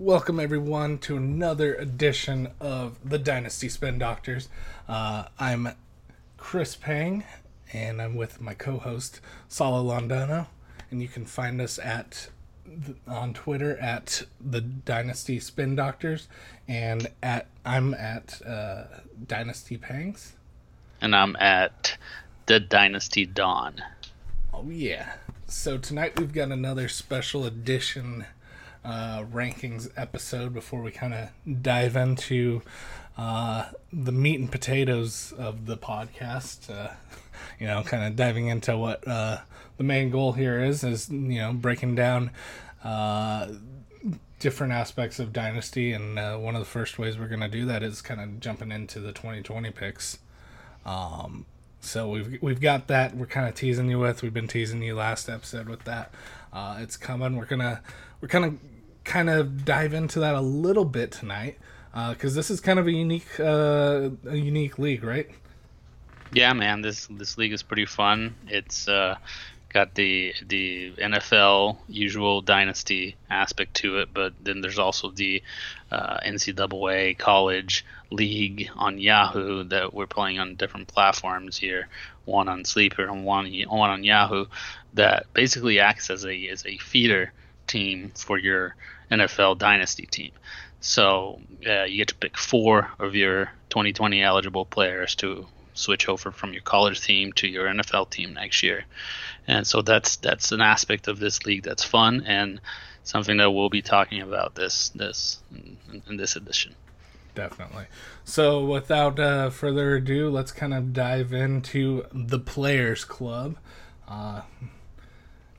Welcome everyone to another edition of the Dynasty Spin Doctors. Uh, I'm Chris Pang, and I'm with my co-host Sala Londano, and you can find us at on Twitter at the Dynasty Spin Doctors, and at I'm at uh, Dynasty Pangs, and I'm at the Dynasty Dawn. Oh yeah! So tonight we've got another special edition uh, rankings episode before we kind of dive into uh, the meat and potatoes of the podcast. Uh, you know, kind of diving into what uh, the main goal here is, is, you know, breaking down uh, different aspects of Dynasty. And uh, one of the first ways we're going to do that is kind of jumping into the 2020 picks. Um, so we've we've got that. We're kind of teasing you with. We've been teasing you last episode with that. Uh, it's coming. We're gonna we're kind of kind of dive into that a little bit tonight because uh, this is kind of a unique uh, a unique league, right? Yeah, man. This this league is pretty fun. It's uh, got the the NFL usual dynasty aspect to it, but then there's also the uh, NCAA college league on Yahoo that we're playing on different platforms here. One on Sleeper and one one on Yahoo that basically acts as a as a feeder team for your NFL dynasty team. So uh, you get to pick four of your 2020 eligible players to switch over from your college team to your NFL team next year. And so that's that's an aspect of this league that's fun and something that we'll be talking about this this in, in this edition. Definitely. So without uh, further ado, let's kind of dive into the Players Club. Uh,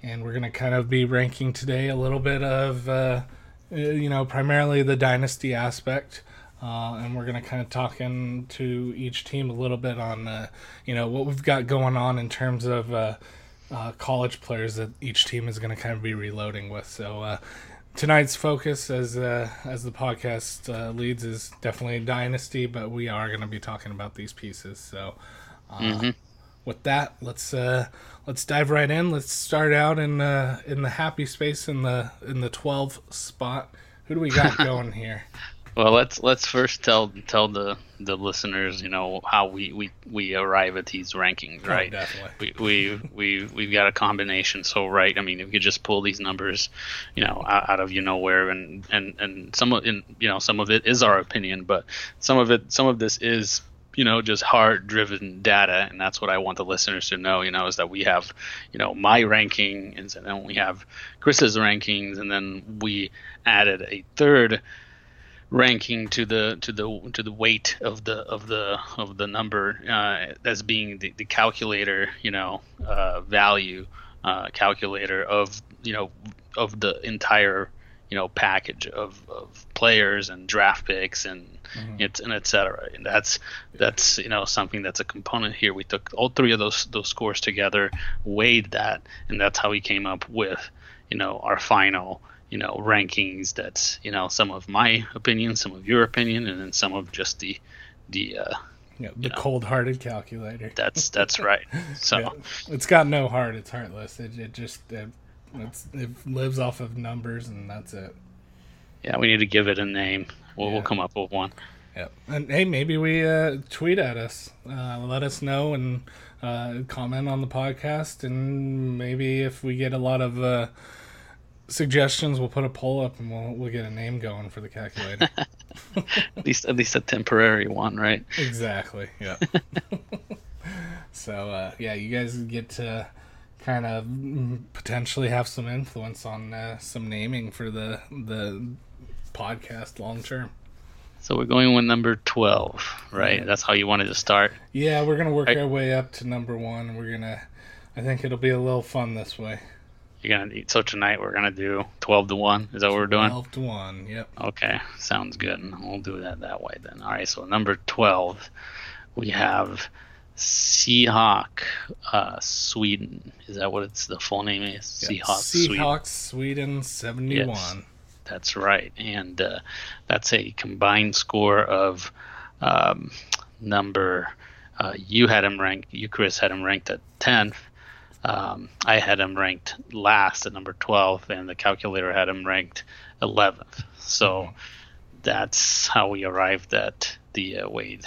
and we're going to kind of be ranking today a little bit of, uh, you know, primarily the dynasty aspect. Uh, and we're going to kind of talk into each team a little bit on, uh, you know, what we've got going on in terms of uh, uh, college players that each team is going to kind of be reloading with. So uh, tonight's focus, as uh, as the podcast leads, is definitely dynasty, but we are going to be talking about these pieces. So mm-hmm. With that, let's uh, let's dive right in. Let's start out in uh, in the happy space in the in the twelve spot. Who do we got going here? Well, let's let's first tell tell the the listeners, you know, how we we, we arrive at these rankings, oh, right? Oh, definitely. We we we we've got a combination. So right, I mean, if you just pull these numbers, you know, out, out of you nowhere, and and and some of in you know some of it is our opinion, but some of it some of this is you know just hard driven data and that's what i want the listeners to know you know is that we have you know my ranking and then we have chris's rankings and then we added a third ranking to the to the to the weight of the of the of the number uh, as being the, the calculator you know uh, value uh, calculator of you know of the entire you know package of, of players and draft picks and mm-hmm. it's and etc and that's that's you know something that's a component here we took all three of those those scores together weighed that and that's how we came up with you know our final you know rankings that's you know some of my opinion some of your opinion and then some of just the the uh yeah, the cold-hearted calculator. That's that's right. So yeah. it's got no heart. It's heartless. It, it just it, it lives off of numbers, and that's it. Yeah, we need to give it a name. We'll, yeah. we'll come up with one. Yep. And hey, maybe we uh, tweet at us. Uh, let us know and uh, comment on the podcast, and maybe if we get a lot of uh, suggestions, we'll put a poll up and we'll we'll get a name going for the calculator. at least at least a temporary one, right? Exactly. Yeah. so uh, yeah, you guys get to kind of potentially have some influence on uh, some naming for the the podcast long term. So we're going with number twelve, right? Yeah. That's how you wanted to start. Yeah, we're gonna work right. our way up to number one. We're gonna. I think it'll be a little fun this way. You're gonna eat. So tonight we're gonna do twelve to one. Is that what we're doing? Twelve to one. Yep. Okay, sounds good. We'll do that that way then. All right. So number twelve, we have Seahawk, uh, Sweden. Is that what it's the full name is? Yep. Seahawks, Seahawks, Sweden, Sweden seventy one. Yes, that's right, and uh, that's a combined score of um, number. Uh, you had him ranked. You, Chris, had him ranked at tenth um, I had him ranked last at number 12, and the calculator had him ranked 11th. So mm-hmm. that's how we arrived at the uh, Wade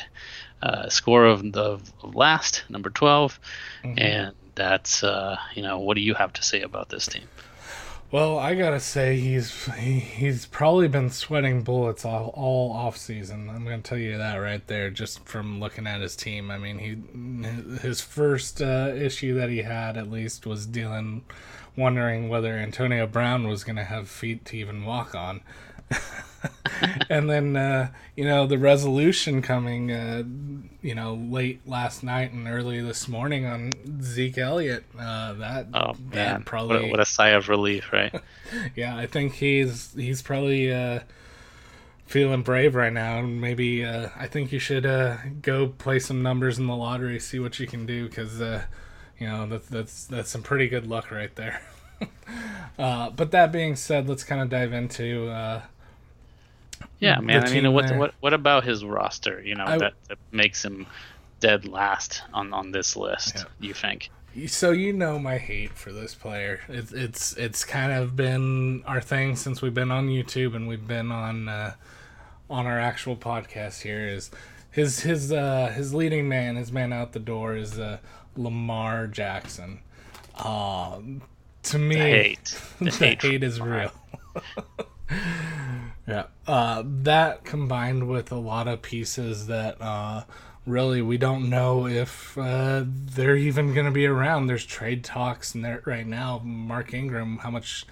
uh, score of the last, number 12. Mm-hmm. And that's, uh, you know, what do you have to say about this team? Well, I gotta say he's he, he's probably been sweating bullets all, all off season. I'm gonna tell you that right there, just from looking at his team. I mean, he his first uh, issue that he had at least was dealing, wondering whether Antonio Brown was gonna have feet to even walk on. and then uh, you know the resolution coming uh, you know late last night and early this morning on Zeke Elliott uh, that oh man probably what, what, a sigh of relief right? Yeah I think he's he's probably uh, feeling brave right now. And maybe uh, I think you should uh, go play some numbers in the lottery see what you can do because you know that, that's that's some pretty good luck right there. but that being said, let's kind of dive into yeah, man. I mean, what, what what about his roster? You know, I, that, that makes him dead last on on this list. Yeah. You think? So you know my hate for this player. It's it's it's kind of been our thing since we've been on YouTube and we've been on uh, on our actual podcast here. Is his his uh, his leading man, his man out the door is uh, Lamar Jackson. Um, to me, the hate, the, the hate, hate is real. Yeah. Uh, that combined with a lot of pieces that uh, really we don't know if uh, they're even going to be around. There's trade talks there right now. Mark Ingram, how much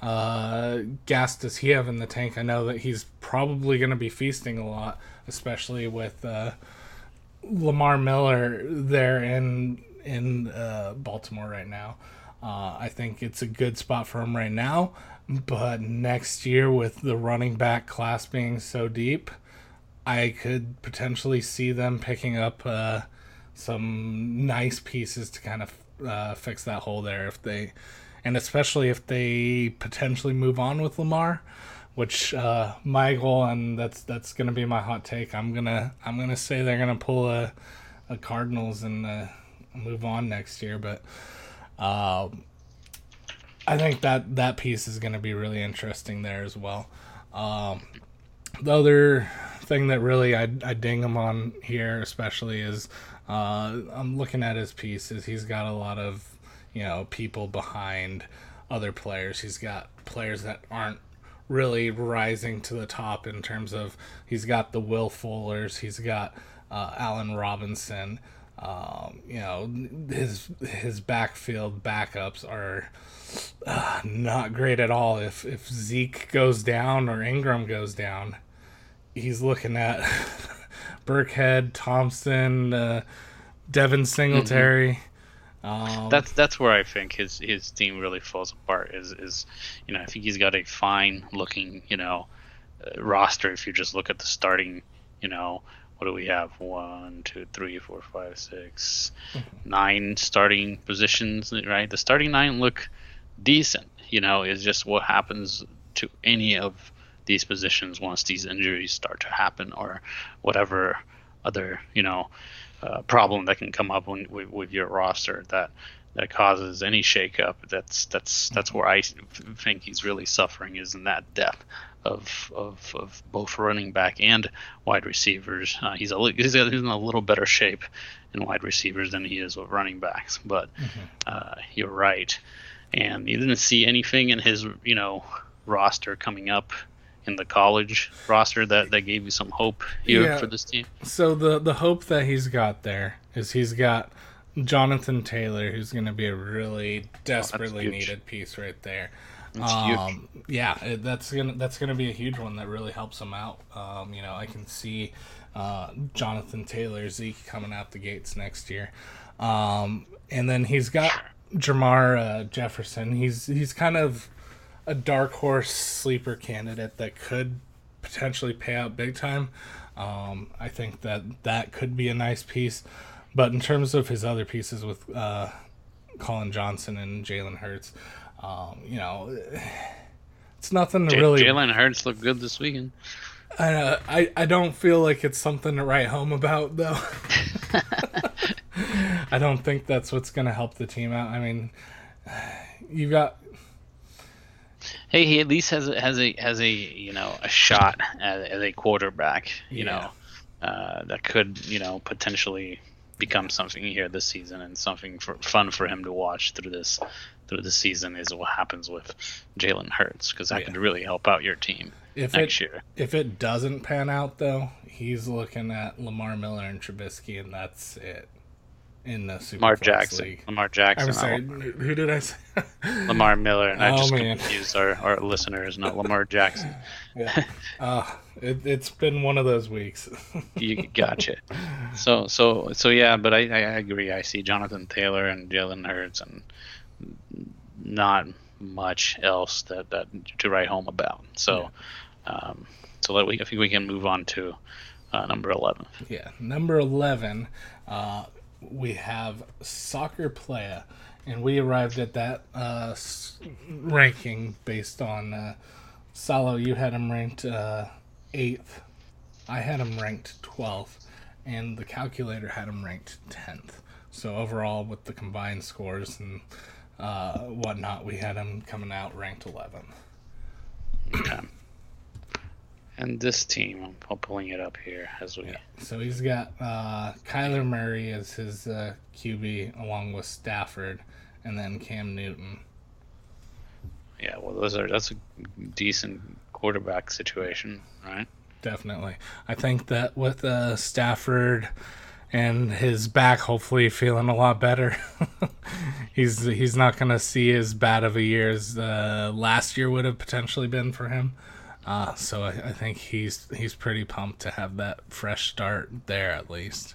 uh, gas does he have in the tank? I know that he's probably going to be feasting a lot, especially with uh, Lamar Miller there in in uh, Baltimore right now. I think it's a good spot for him right now. But next year, with the running back class being so deep, I could potentially see them picking up uh, some nice pieces to kind of uh, fix that hole there if they, and especially if they potentially move on with Lamar, which uh, my goal and that's that's gonna be my hot take. I'm gonna I'm gonna say they're gonna pull a, a Cardinals and uh, move on next year, but. Uh, I think that that piece is going to be really interesting there as well. Um, the other thing that really I, I ding him on here, especially, is uh, I'm looking at his pieces. He's got a lot of you know people behind other players. He's got players that aren't really rising to the top in terms of he's got the Will Fullers, he's got uh, Robinson. Um, you know his his backfield backups are uh, not great at all. If if Zeke goes down or Ingram goes down, he's looking at Burkhead, Thompson, uh, Devin Singletary. Mm-hmm. Um, that's that's where I think his his team really falls apart. Is is you know I think he's got a fine looking you know uh, roster if you just look at the starting you know what do we have one two three four five six, mm-hmm. nine starting positions right the starting nine look decent. You know, it's just what happens to any of these positions once these injuries start to happen or whatever other you know uh, problem that can come up when, with, with, your roster that that causes any shakeup. That's that's that's where I think he's really suffering is in that depth of of, of both running back and wide receivers. Uh, he's a he's, in a little better shape in wide receivers than he is with running backs. But mm-hmm. uh, you're right and you didn't see anything in his you know roster coming up in the college roster that that gave you some hope here yeah. for this team. So the the hope that he's got there is he's got Jonathan Taylor, who's going to be a really desperately oh, needed piece right there. Um, yeah, that's gonna that's gonna be a huge one that really helps him out. Um, you know, I can see uh, Jonathan Taylor, Zeke coming out the gates next year, um, and then he's got Jamar uh, Jefferson. He's he's kind of a dark horse sleeper candidate that could potentially pay out big time. Um, I think that that could be a nice piece. But in terms of his other pieces with uh, Collin Johnson and Jalen Hurts, um, you know, it's nothing to J- really. Jalen Hurts looked good this weekend. I, uh, I I don't feel like it's something to write home about though. I don't think that's what's going to help the team out. I mean, you got. Hey, he at least has a, has a has a you know a shot as, as a quarterback. You Yeah. know, uh, that could you know potentially become something here this season and something for, fun for him to watch through this through the season is what happens with Jalen Hurts because that oh, Yeah. could really help out your team If next it year. if it doesn't pan out though, he's looking at Lamar Miller and Trubisky, and that's it in the Super Lamar Flex Jackson, League. Lamar Jackson, I'm sorry, who did I say? Lamar Miller, and I Oh, just man. confused our, our listeners, not Lamar Jackson. yeah. Uh, it, it's been one of those weeks. You gotcha. So so so yeah, but I, I I agree. I see Jonathan Taylor and Jalen Hurts and not much else that, that to write home about. So um, so let we I think we can move on to uh, number eleven. Yeah, number 11, uh, we have Soccer player, and we arrived at that uh, ranking based on uh, Salo. You had him ranked uh, 8th, I had him ranked 12th, and the calculator had him ranked 10th. So, overall, with the combined scores and uh, whatnot, we had him coming out ranked 11th. And this team, I'm pu- pulling it up here as we. Yeah. So he's got uh, Kyler Murray as his uh, QB, along with Stafford, and then Cam Newton. Yeah, well, those are that's a decent quarterback situation, right? Definitely, I think that with uh, Stafford and his back, hopefully feeling a lot better, he's he's not going to see as bad of a year as uh, last year would have potentially been for him. Uh, so I, I think he's he's pretty pumped to have that fresh start there at least.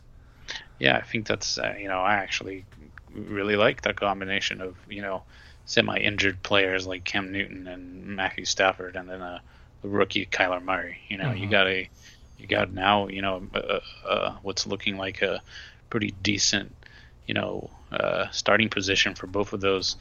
Yeah, I think that's uh, you know I actually really like the combination of you know semi-injured players like Cam Newton and Matthew Stafford, and then a, a rookie Kyler Murray. You know, you Mhm. got a you got now you know uh, uh, what's looking like a pretty decent you know uh, starting position for both of those.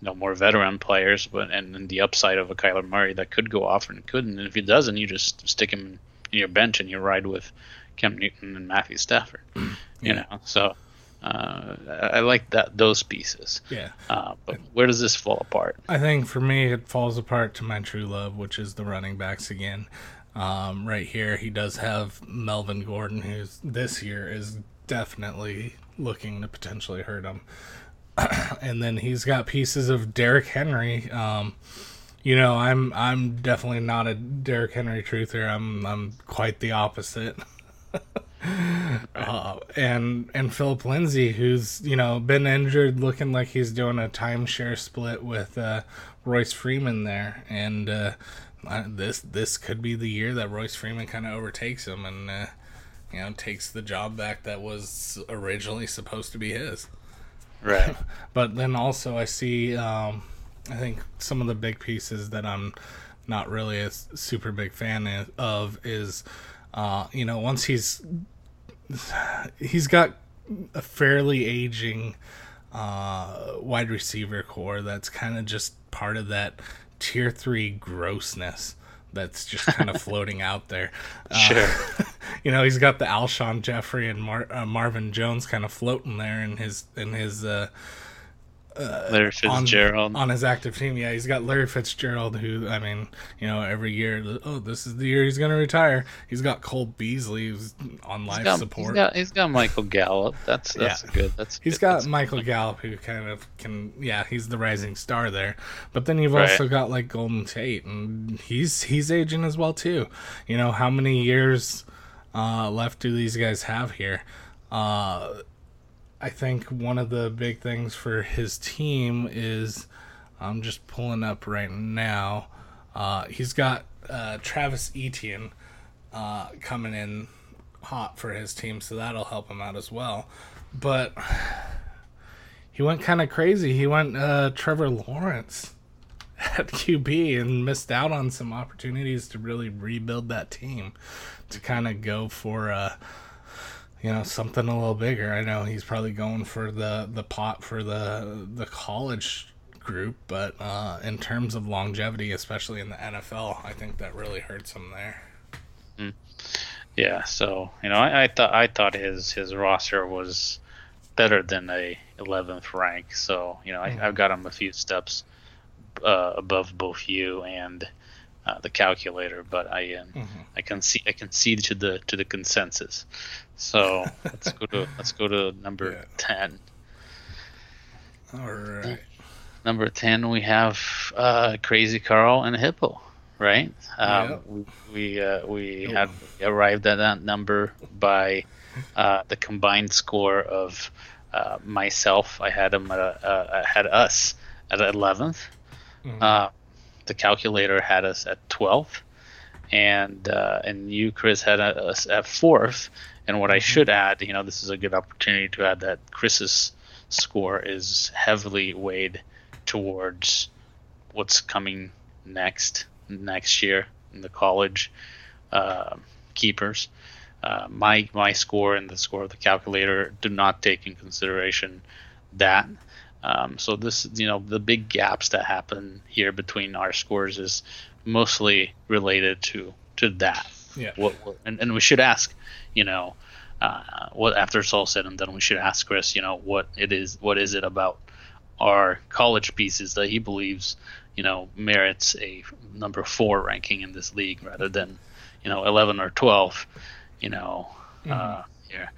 You know, more veteran players, but and, and the upside of a Kyler Murray that could go off and couldn't. And if he doesn't, you just stick him in your bench and you ride with Cam Newton and Matthew Stafford. You Yeah. know, so uh, I I like that those pieces. Yeah. Uh, but where does this fall apart? I think for me, it falls apart to my true love, which is the running backs again. Um, right here, he does have Melvin Gordon, who's this year is definitely looking to potentially hurt him. and then he's got pieces of Derrick Henry. Um, you know, I'm I'm definitely not a Derrick Henry truther. I'm I'm quite the opposite. uh, and and Philip Lindsay, who's you know been injured, looking like he's doing a timeshare split with uh, Royce Freeman there, and uh, this this could be the year that Royce Freeman kind of overtakes him and uh, you know takes the job back that was originally supposed to be his. Right. But then also I see, um, I think some of the big pieces that I'm not really a super big fan of is, uh, you know, once he's he's got a fairly aging uh, wide receiver core that's kind of just part of that tier three grossness that's just kind of floating out there. Uh, Sure. you know, he's got the Alshon Jeffery and Mar- uh, Marvin Jones kind of floating there in his in his uh, Larry on, Fitzgerald. on his active team. Yeah, he's got Larry Fitzgerald, who I mean, you know, every year, oh, this is the year he's going to retire. He's got Cole Beasley, who's on life he's got, support. He's got, he's got Michael Gallup. That's that's Yeah. good. That's He's good. got That's- Michael Gallup, who kind of can, yeah, he's the rising star there. But then you've Right. also got like Golden Tate, and he's he's aging as well too. You know, how many years uh, left do these guys have here? Uh, I think one of the big things for his team is, I'm just pulling up right now. Uh, he's got uh, Travis Etienne uh, coming in hot for his team, so that'll help him out as well. But he went kind of crazy. He went uh, Trevor Lawrence at QB and missed out on some opportunities to really rebuild that team to kind of go for uh, you know something a little bigger. I know he's probably going for the the pot for the the college group, but uh, in terms of longevity, especially in the NFL, I think that really hurts him there. Yeah, so you know, I, I thought I thought his his roster was better than a 11th rank. So you know, Mhm. I, I've got him a few steps uh, above both you and uh, the calculator, but I um, Mhm. I can see I concede to the to the consensus. So let's go to let's go to number Yeah. 10. All right. Number 10, we have uh, Crazy Carl and Hippo, right? Um, Yeah. We we, uh, we Yep. had arrived at that number by uh, the combined score of uh, myself. I had him at a, uh, I had us at 11th. Mhm. The calculator had us at 12th, and uh, and you, Chris, had us at fourth. And what I should add, you know, this is a good opportunity to add that Chris's score is heavily weighed towards what's coming next next year in the college uh, keepers. Uh, my my score and the score of the calculator do not take in consideration that. Um, so this, you know, the big gaps that happen here between our scores is mostly related to to that. Yeah. What, what and, and we should ask, you know, uh, what after it's all said and done, we should ask Chris, you know, what it is, what is it about our college pieces that he believes, you know, merits a number four ranking in this league rather than, you know, eleven or twelve, you know, uh, here,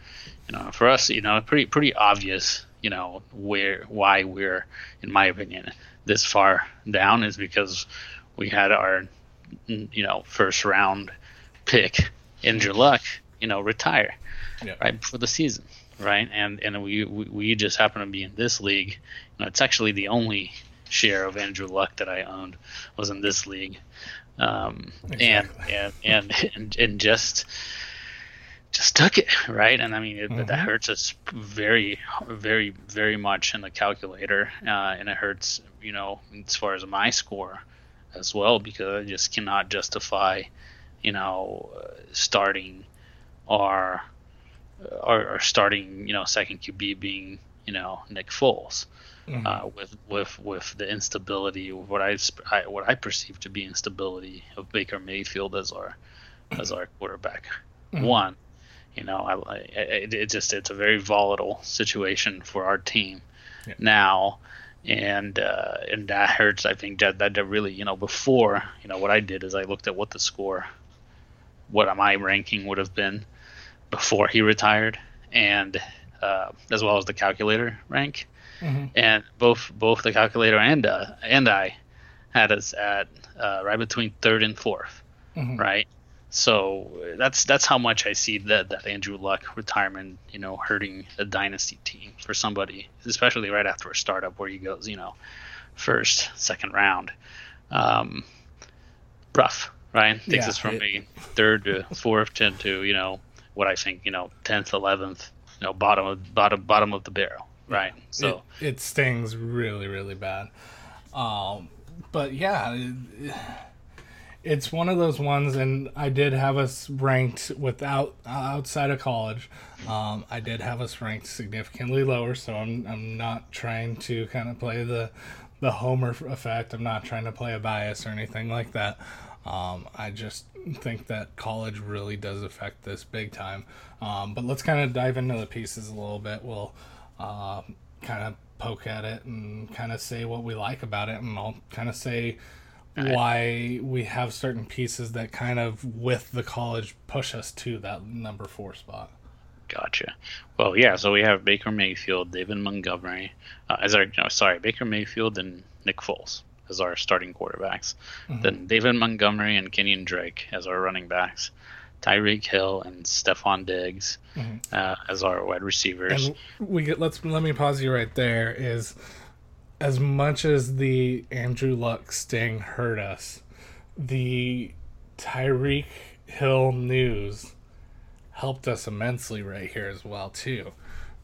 you know, for us, you know, pretty pretty obvious, you know, where why we're, in my opinion, this far down is because we had our, you know, first round pick, Andrew Luck, you know, retire Yeah. right before the season, right? And and we, we we just happen to be in this league. You know, it's actually the only share of Andrew Luck that I owned was in this league, um, Exactly. and, and and and and just just took it right. And I mean, it, that Mhm. hurts us very, very, very much in the calculator, uh, and it hurts, you know, as far as my score as well because I just cannot justify, you know, uh, starting our our, our starting, you know, second QB being, you know, Nick Foles, Mhm. uh, with with with the instability, of what I, I what I perceive to be instability of Baker Mayfield as our as our quarterback Mhm. one. You know, I, I it, it just it's a very volatile situation for our team Yeah. now, and uh, and that hurts. I think that that really you know before you know what I did is I looked at what the score, what my ranking would have been before he retired, and uh, as well as the calculator rank, Mhm. and both both the calculator and uh, and I had us at uh, right between third and fourth Mhm. right? So that's that's how much I see that that Andrew Luck retirement, you know, hurting a dynasty team for somebody, especially right after a startup where he goes, you know, first, second round. Um, rough, right? Takes Yeah, us from it- a third to fourth to, to you know what I think, you know, tenth, eleventh, you know, bottom of bottom bottom of the barrel, right? So it, it stings really really bad um but yeah it, it's one of those ones and i did have us ranked without outside of college um i did have us ranked significantly lower so i'm i'm not trying to kind of play the the homer effect i'm not trying to play a bias or anything like that um, I just think that college really does affect this big time. Um, but let's kind of dive into the pieces a little bit. We'll uh, kind of poke at it and kind of say what we like about it, and I'll kind of say why we have certain pieces that kind of, with the college, push us to that number four spot. Gotcha. Well, yeah. So we have Baker Mayfield, David Montgomery uh, as our. No, sorry, Baker Mayfield and Nick Foles as our starting quarterbacks. Then David Montgomery and Kenyon Drake as our running backs. Tyreek Hill and Stefon Diggs uh, as our wide receivers. And we get let's let me pause you right there. Is as much as the Andrew Luck sting hurt us, the Tyreek Hill news helped us immensely right here as well too,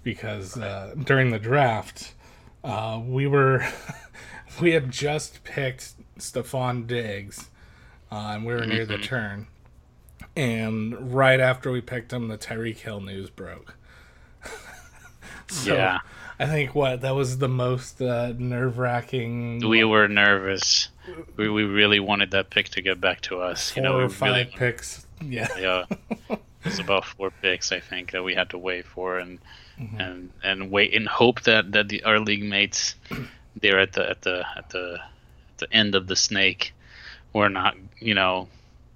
because uh, during the draft, uh, we were we had just picked Stefon Diggs, uh, and we were near the turn. And right after we picked him, the Tyreek Hill news broke. So, yeah, I think what that was the most uh, nerve wracking. we were nervous. We, we really wanted that pick to get back to us. four You know, we or five really picks. Yeah, yeah, it was about four picks I think that we had to wait for, and mm-hmm. and and wait and hope that that the, our league mates there at the at the at the at the end of the snake were not you know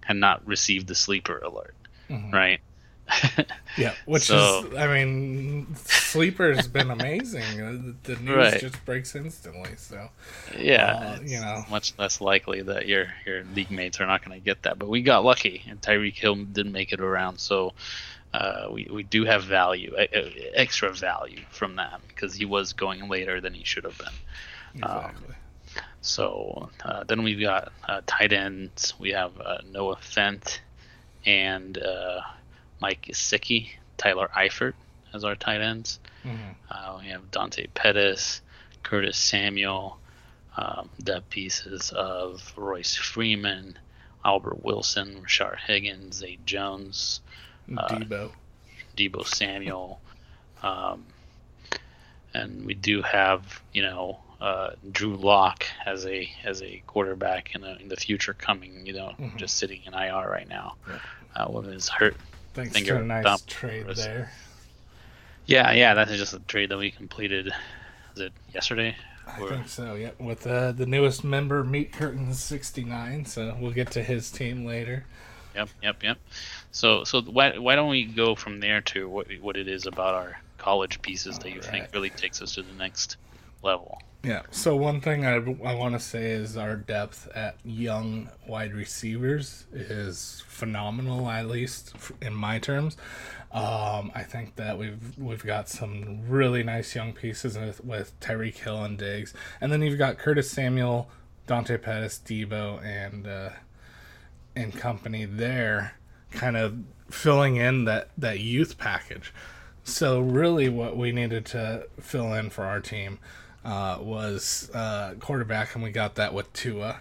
had not received the sleeper alert, mm-hmm. right? yeah, which so, is, I mean, sleeper has been amazing. Uh, the news right. just breaks instantly. So yeah, uh, you know, much less likely that your your league mates are not going to get that. But we got lucky, and Tyreek Hill didn't make it around. So uh, we we do have value, extra value from that because he was going later than he should have been. Exactly. Um, so uh, then we've got uh, tight ends. We have uh, Noah Fant and uh, Mike Gesicki, Tyler Eifert as our tight ends. Mm-hmm. Uh, we have Dante Pettis, Curtis Samuel, um, depth pieces of Royce Freeman, Albert Wilson, Rashard Higgins, Zay Jones, uh, Deebo, Deebo Samuel. Um, and we do have, you know, uh, Drew Lock as a as a quarterback in, a, in the future coming. You know, mm-hmm. just sitting in IR right now yeah. uh, with his hurt Thanks finger. To a nice trade there. Yeah, yeah, that's just a trade that we completed. Is it yesterday? I think so. Yeah, with uh, the newest member, Meat Curtain sixty nine. So we'll get to his team later. Yep, yep, yep. So, so why why don't we go from there to what what it is about our college pieces All that you right. think really takes us to the next level? Yeah. So one thing I, I want to say is our depth at young wide receivers is phenomenal, at least in my terms. Um, I think that we've we've got some really nice young pieces with, with Tyreek Hill and Diggs, and then you've got Curtis Samuel, Dante Pettis, Deebo, and uh, and company there, kind of filling in that that youth package. So really, what we needed to fill in for our team uh, was uh, quarterback, and we got that with Tua.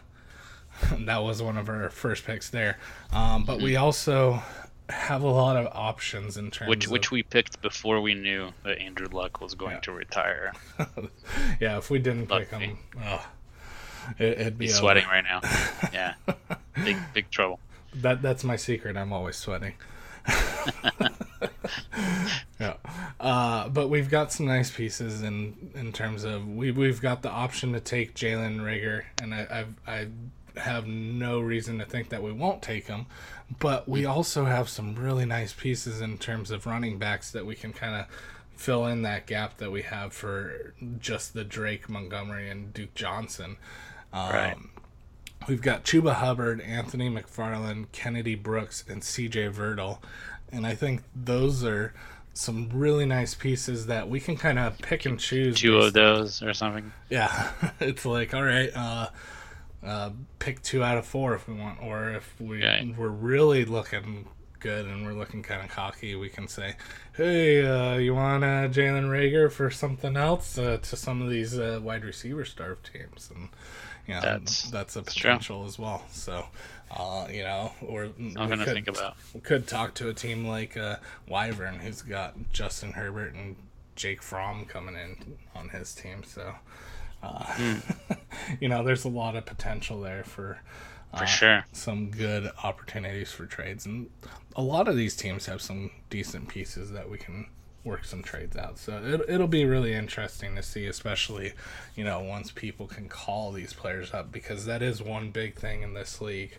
that was one of our first picks there. Um, but we mm-hmm. also have a lot of options in terms which which we picked before we knew that Andrew Luck was going yeah. to retire. yeah, if we didn't Lucky. pick him, oh, it, would be He's sweating right now. Yeah, big big trouble. That that's my secret. I'm always sweating. yeah, uh, but we've got some nice pieces in in terms of we we've got the option to take Jalen Reagor, and I I've, I have no reason to think that we won't take him. But we also have some really nice pieces in terms of running backs that we can kind of fill in that gap that we have for just the Drake Montgomery and Duke Johnson. Um, right. We've got Chuba Hubbard, Anthony McFarland, Kennedy Brooks, and CJ Verdell. And I think those are some really nice pieces that we can kind of pick and choose. Two of those or something. Yeah. it's like, all right, uh, uh, pick two out of four if we want. Or if we, okay. we're really looking good and we're looking kind of cocky, we can say, hey, uh, you want uh, Jalen Reagor for something else uh, to some of these uh, wide receiver starved teams. And you know, that's that's a potential true. as well. So, uh, you know, or I'm gonna could, think about. We could talk to a team like uh, Wyvern, who's got Justin Herbert and Jake Fromm coming in on his team. So, uh, mm. you know, there's a lot of potential there for. For uh, sure. Some good opportunities for trades. And a lot of these teams have some decent pieces that we can work some trades out. So it, it'll be really interesting to see, especially, you know, once people can call these players up, because that is one big thing in this league.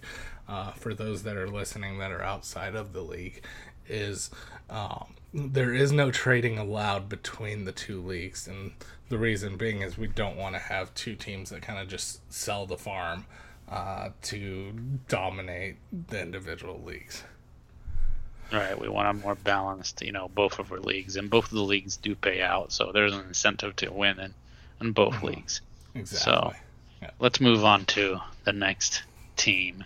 Uh, for those that are listening that are outside of the league, is um, there is no trading allowed between the two leagues, and the reason being is we don't want to have two teams that kind of just sell the farm uh, to dominate the individual leagues. Right, we want a more balanced, you know, both of our leagues, and both of the leagues do pay out, so there's an incentive to win in, in both mm-hmm. leagues. Exactly. So yeah. let's move on to the next team,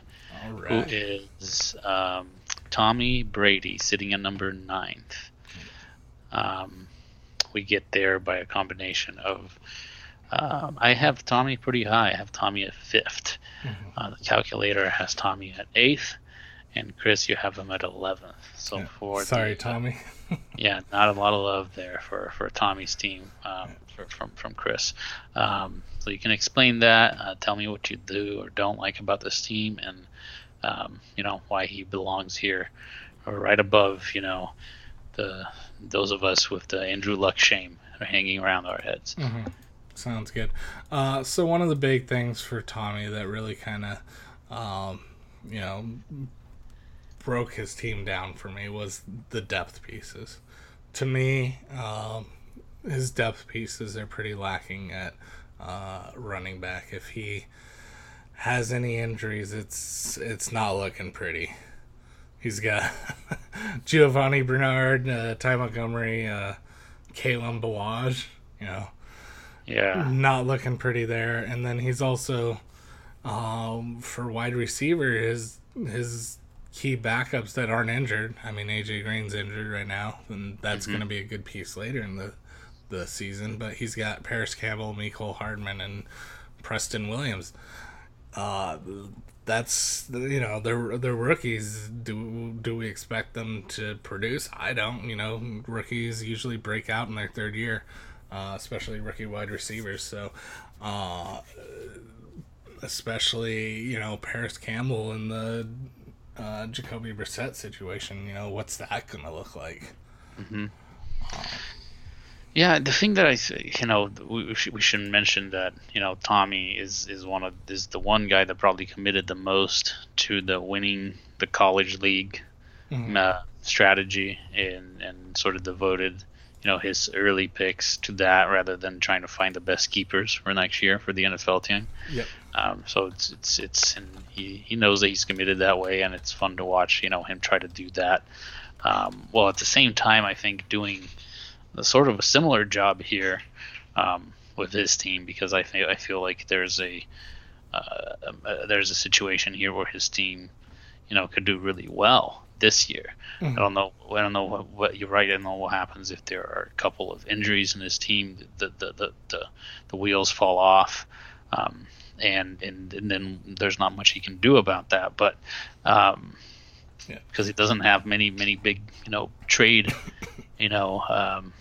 who is um, Tommy Brady, sitting at number ninth. Um, we get there by a combination of. Um, I have Tommy pretty high. I have Tommy at 5th mm-hmm. uh, the calculator has Tommy at eighth and Chris, you have him at 11th. So yeah. for sorry, the, Tommy. yeah, not a lot of love there for for Tommy's team um, for, from from Chris. Um, so you can explain that. Uh, tell me what you do or don't like about this team, and um, you know why he belongs here, or right above you know the those of us with the Andrew Luck shame hanging around our heads. Mm-hmm. Sounds good. Uh, so one of the big things for Tommy that really kind of, um, you know, broke his team down for me was the depth pieces. To me, um, his depth pieces are pretty lacking at uh, running back. If he has any injuries, it's it's not looking pretty. He's got Giovani Bernard, uh, Ty Montgomery, uh, Kalen Ballage, you know. Yeah. Not looking pretty there. And then he's also um, for wide receiver his his key backups that aren't injured. I mean AJ Green's injured right now, and that's mm-hmm. going to be a good piece later in the the season. But he's got Parris Campbell, Mecole Hardman, and Preston Williams. Uh, that's you know they're they're rookies. Do do we expect them to produce? I don't. You know, rookies usually break out in their third year, uh, especially rookie wide receivers. So, uh, especially you know Parris Campbell in the uh, Jacoby Brissett situation. You know, what's that gonna look like? Mm-hmm. Yeah, the thing that I, you know, we, should, we should mention that you know Tommy is is one of is the one guy that probably committed the most to the winning the college league mm-hmm. uh, strategy and and sort of devoted you know his early picks to that rather than trying to find the best keepers for next year for the NFL team. Yep. Um, so it's it's it's and he he knows that he's committed that way, and it's fun to watch you know him try to do that. Um, well, at the same time, I think doing sort of a similar job here um, with his team because I think I feel like there's a uh, uh, there's a situation here where his team, you know, could do really well this year. Mm-hmm. I don't know. I don't know what, what, you're right. I don't know what happens if there are a couple of injuries in his team. The the the the, the wheels fall off. Um, and, and and then there's not much he can do about that. But um, yeah. because he doesn't have many many big you know trade you know um,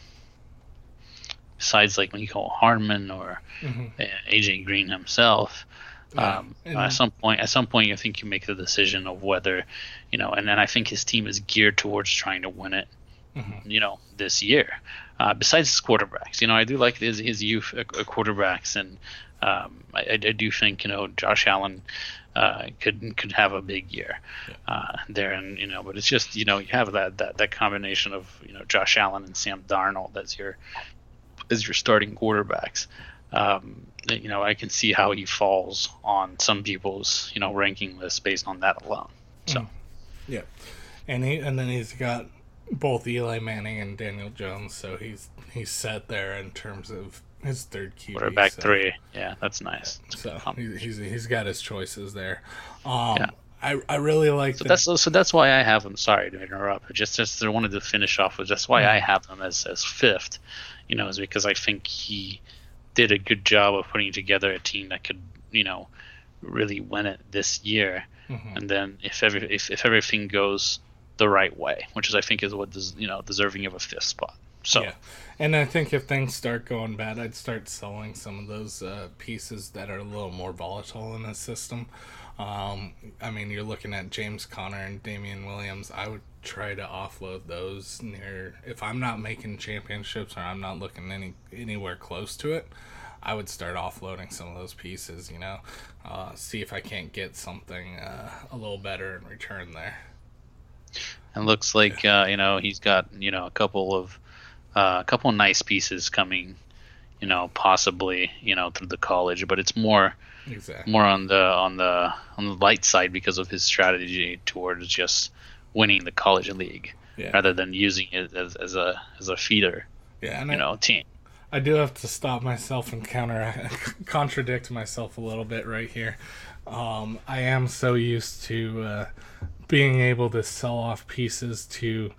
besides like Mecole Hardman or mm-hmm. AJ Green himself. Yeah. Um, at some point, at some point, I think you make the decision of whether, you know, and then I think his team is geared towards trying to win it, mm-hmm. you know, this year. Uh, besides his quarterbacks, you know, I do like his his youth uh, quarterbacks, and um, I, I, do think you know Josh Allen uh, could could have a big year uh, there, and you know, but it's just you know you have that, that that combination of you know Josh Allen and Sam Darnold as your as your starting quarterbacks. Um, you know, I can see how he falls on some people's you know ranking list based on that alone. So, mm. yeah, and he and then he's got both Eli Manning and Daniel Jones, so he's he's set there in terms of his third QB. Quarterback so. three, yeah, that's nice. So he's he's got his choices there. Um, yeah. I, I really like so the... that's so that's why I have him. Sorry to interrupt, just just I wanted to finish off with just why mm. I have him as as fifth you know, is because I think he did a good job of putting together a team that could, you know, really win it this year. Mm-hmm. And then if every if, if everything goes the right way, which is I think is what des, you know deserving of a fifth spot. So, yeah. and I think if things start going bad, I'd start selling some of those uh, pieces that are a little more volatile in the system. Um, I mean, you're looking at James Conner and Damien Williams. I would try to offload those near. If I'm not making championships or I'm not looking any anywhere close to it, I would start offloading some of those pieces. You know, uh, see if I can't get something uh, a little better in return there. And looks like uh, you know he's got you know a couple of uh, a couple of nice pieces coming. You know, possibly you know through the college, but it's more Exactly. More on the on the on the light side because of his strategy towards just winning the college league yeah. rather than using it as, as a as a feeder. Yeah, you I, know, team. I do have to stop myself and counter contradict myself a little bit right here. Um, I am so used to uh, being able to sell off pieces to,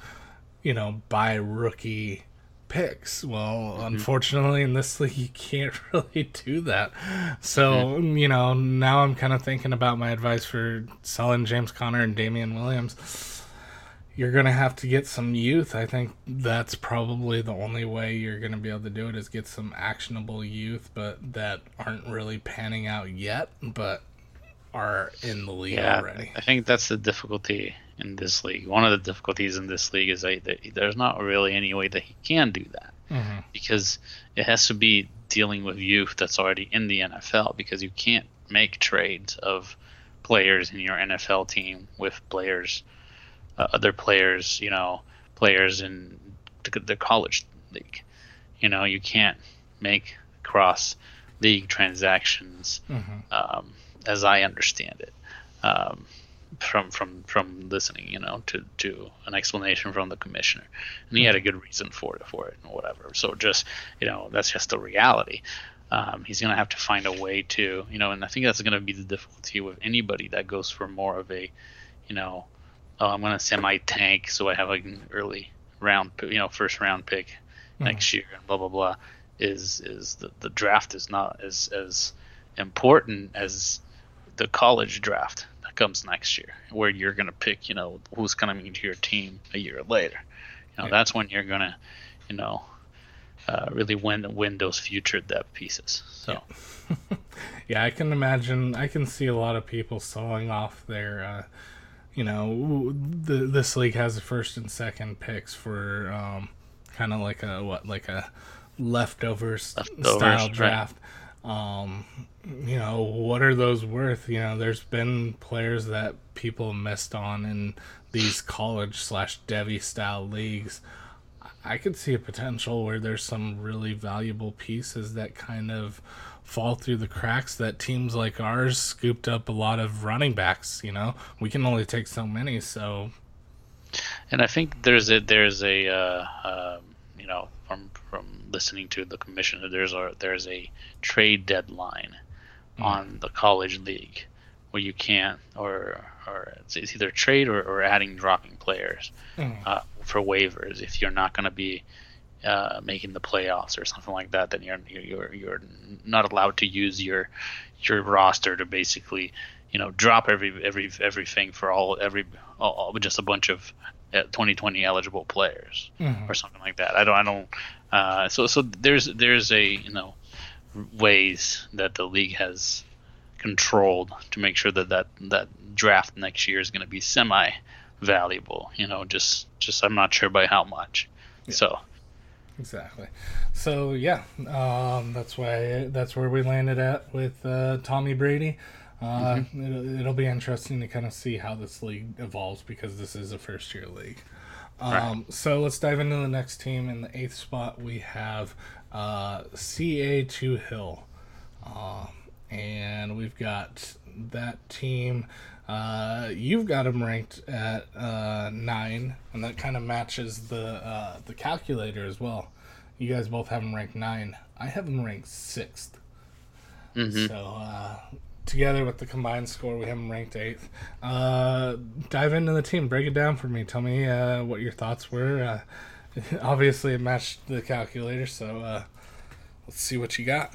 you know, buy rookie picks. Well, mm-hmm. unfortunately, in this league, you can't really do that. So, mm-hmm. you know, now I'm kind of thinking about my advice for selling James Conner and Damien Williams. You're going to have to get some youth. I think that's probably the only way you're going to be able to do it is get some actionable youth, but that aren't really panning out yet, but are in the league yeah, already. I think that's the difficulty in this league. One of the difficulties in this league is that, that there's not really any way that he can do that Mm-hmm. because it has to be dealing with youth that's already in the NFL because you can't make trades of players in your NFL team with players, uh, other players, you know, players in the, college league. You know, you can't make cross league transactions Mm-hmm. um, as I understand it, um, from from from listening, you know, to to an explanation from the commissioner, and he had a good reason for it for it and whatever. So just you know, that's just the reality. Um, he's going to have to find a way to, you know, and I think that's going to be the difficulty with anybody that goes for more of a, you know, oh, I'm going to semi tank so I have like an early round, you know, first round pick next year and blah blah blah. Is is the, the draft is not as as important as the college draft comes next year, where you're going to pick, you know, who's coming into your team a year later. You know, Yeah. that's when you're going to, you know, uh, really win win those future depth pieces. So Yeah, I can imagine. I can see a lot of people sawing off their, uh, you know, the, this league has the first and second picks for um, kind of like a what, like a leftovers, Leftovers, style right. Um, you know, what are those worth? You know, there's been players that people missed on in these college slash Devy style leagues. I could see a potential where there's some really valuable pieces that kind of fall through the cracks that teams like ours scooped up a lot of running backs, you know. We can only take so many, so And I think there's a there's a uh, um, you know from from listening to the commissioner there's a there's a trade deadline on the college league where you can't or or it's, it's either trade or, or adding dropping players Mhm. uh, for waivers if you're not going to be uh, making the playoffs or something like that then you're you're you're not allowed to use your your roster to basically you know drop every every everything for all every all, just a bunch of 2020 eligible players Mhm. or something like that. I don't I don't uh, so so there's there's a you know ways that the league has controlled to make sure that that that draft next year is going to be semi valuable. You know, just just I'm not sure by how much. So exactly. So yeah, um, that's why that's where we landed at with uh, Tommy Brady. Uh, it'll, it'll be interesting to kind of see how this league evolves because this is a first year league. Um, So let's dive into the next team. In the eighth spot, we have uh, CA2 Hill. Uh, and we've got that team. Uh, you've got them ranked at uh, nine, and that kind of matches the uh, the calculator as well. You guys both have them ranked nine. I have them ranked sixth. mhm. So uh, together with the combined score, we have them ranked eighth. Uh, dive into the team, break it down for me. Tell me uh, what your thoughts were. Uh, obviously, it matched the calculator, so uh, let's see what you got.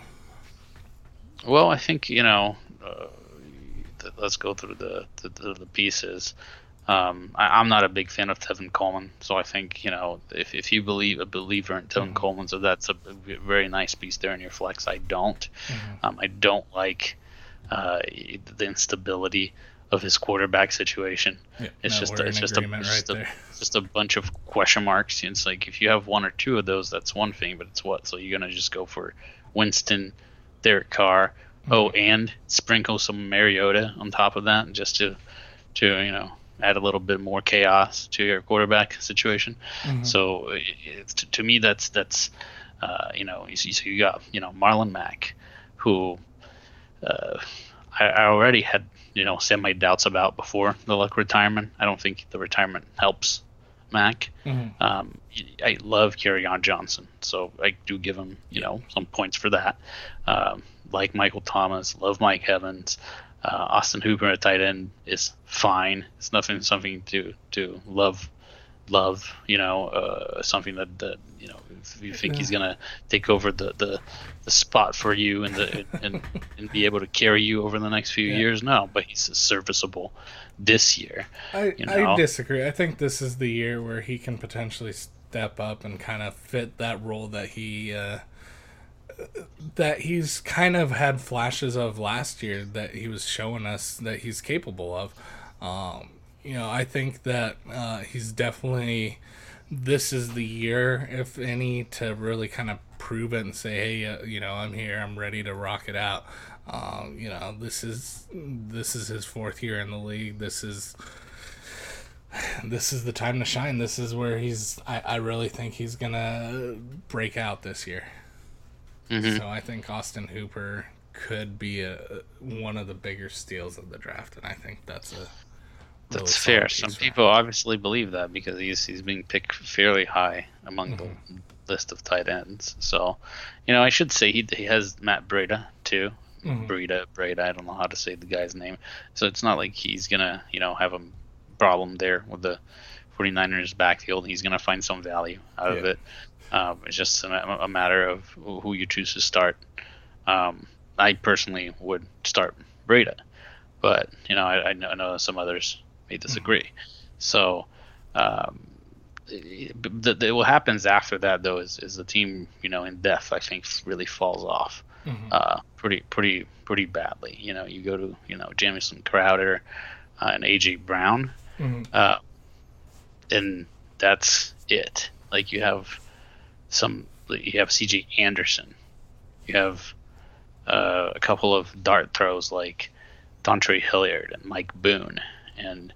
Well, I think you know. Uh, th- let's go through the the, the, pieces. Um, I, I'm not a big fan of Tevin Coleman, so I think you know if, if you believe a believer in Tevin Coleman, so that's a very nice piece there in your flex. I don't. Um, I don't like uh, the instability of his quarterback situation. Yeah, It's no, just it's just a, just, right a, just a bunch of question marks. It's like if you have one or two of those, that's one thing, but it's what? So you're gonna just go for Winston, Derek Carr, oh, Mm-hmm. and sprinkle some Mariota on top of that, just to to you know add a little bit more chaos to your quarterback situation. Mhm. So it's, to, to me, that's that's uh, you know you so you got you know Marlon Mack, who uh, I, I already had you know semi doubts about before the Luck retirement. I don't think the retirement helps Mack. Mhm. Um, I love on Johnson, so I do give him you know some points for that. Um, like Michael Thomas, love Mike Evans. Uh, Austin Hooper at tight end is fine. It's nothing something to to love love. You know, uh, something that, that you know if you think he's gonna take over the, the, the spot for you and the and, and be able to carry you over the next few Yeah. years. No, but he's serviceable this year. I, you I disagree. I think this is the year where he can potentially step up and kind of fit that role that he uh, that he's kind of had flashes of last year that he was showing us that he's capable of. Um, you know, I think that uh, he's definitely this is the year, if any, to really kind of prove it and say, hey, uh, you know, I'm here, I'm ready to rock it out. Um, you know, this is this is his fourth year in the league. This is this is the time to shine. This is where he's. I, I really think he's gonna break out this year. Mm-hmm. So I think Austin Hooper could be a one of the bigger steals of the draft, and I think that's a that's fair. Some people obviously believe that because he's he's being picked fairly high among mm-hmm. the list of tight ends. So, you know, I should say he he has Matt Breida too. Mm-hmm. Breida, Breida. I don't know how to say the guy's name. So it's not like he's gonna you know have a problem there with the 49ers backfield. He's gonna find some value out yeah. of it. Um, it's just a, a, matter of who you choose to start. Um, I personally would start Breida, but you know I, I know some others may disagree. So, um, the, the, what happens after that though is, is the team, you know, in depth, I think really falls off, mm-hmm. uh, pretty, pretty, pretty badly. You know, you go to, you know, Jamison Crowder, uh, and AJ Brown, mm-hmm. uh, and that's it. Like you have some, you have CJ Anderson, you have uh, a couple of dart throws like Dontrell Hilliard and Mike Boone, and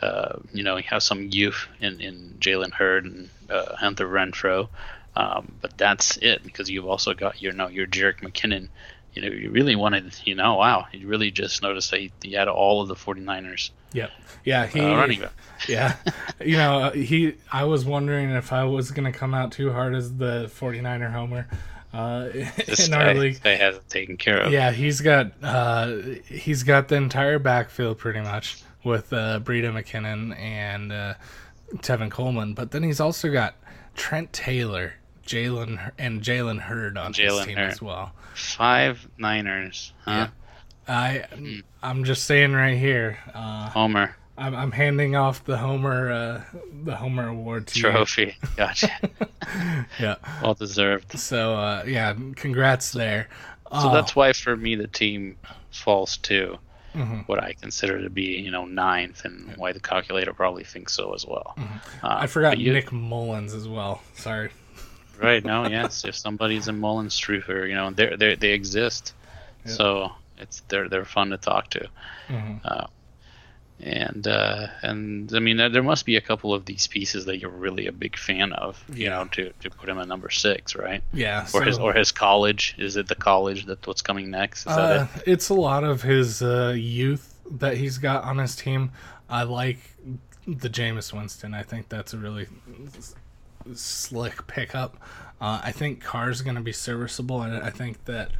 uh, you know, he has some youth in, in Jalen Hurd and uh, Hunter Renfrow. Um, but that's it because you've also got your, you know, your Jerick McKinnon. You know, you really wanted, you know, wow, you really just noticed that he, he had all of the 49ers. Yep. Yeah. He, uh, running back. yeah. You know, uh, he, I was wondering if I was going to come out too hard as the 49er homer. Uh, this in guy, our league, they have it taken care of. Yeah, he's got uh, he's got the entire backfield pretty much with uh, Breida McKinnon and uh, Tevin Coleman, but then he's also got Trent Taylor, Jalen and Jalen Hurd on Jalen his team Hurd. as well. Five Niners, huh? Yeah. I hmm. I'm just saying right here. Uh, Homer. I'm, I'm handing off the Homer uh, the Homer Award to trophy. You. Gotcha. yeah, well deserved. So uh, yeah, congrats there. So that's uh, why for me the team falls too mm-hmm. what I consider to be, you know, ninth, and why the calculator probably thinks so as well. Mm-hmm. Uh, I forgot you, Nick Mullens as well. Sorry. Right. No. yes. If somebody's a Mullens truther, you know, they they they exist. Yep. So it's they're they're fun to talk to. Mm-hmm. Uh, and uh, and I mean there must be a couple of these pieces that you're really a big fan of, you know, to, to put him at number six, right? Yeah. Or so, his or his college. Is it the college that's what's coming next? Uh, it? It's a lot of his uh, youth that he's got on his team. I like the Jameis Winston. I think that's a really slick pickup. Uh, I think Carr's going to be serviceable, and I think that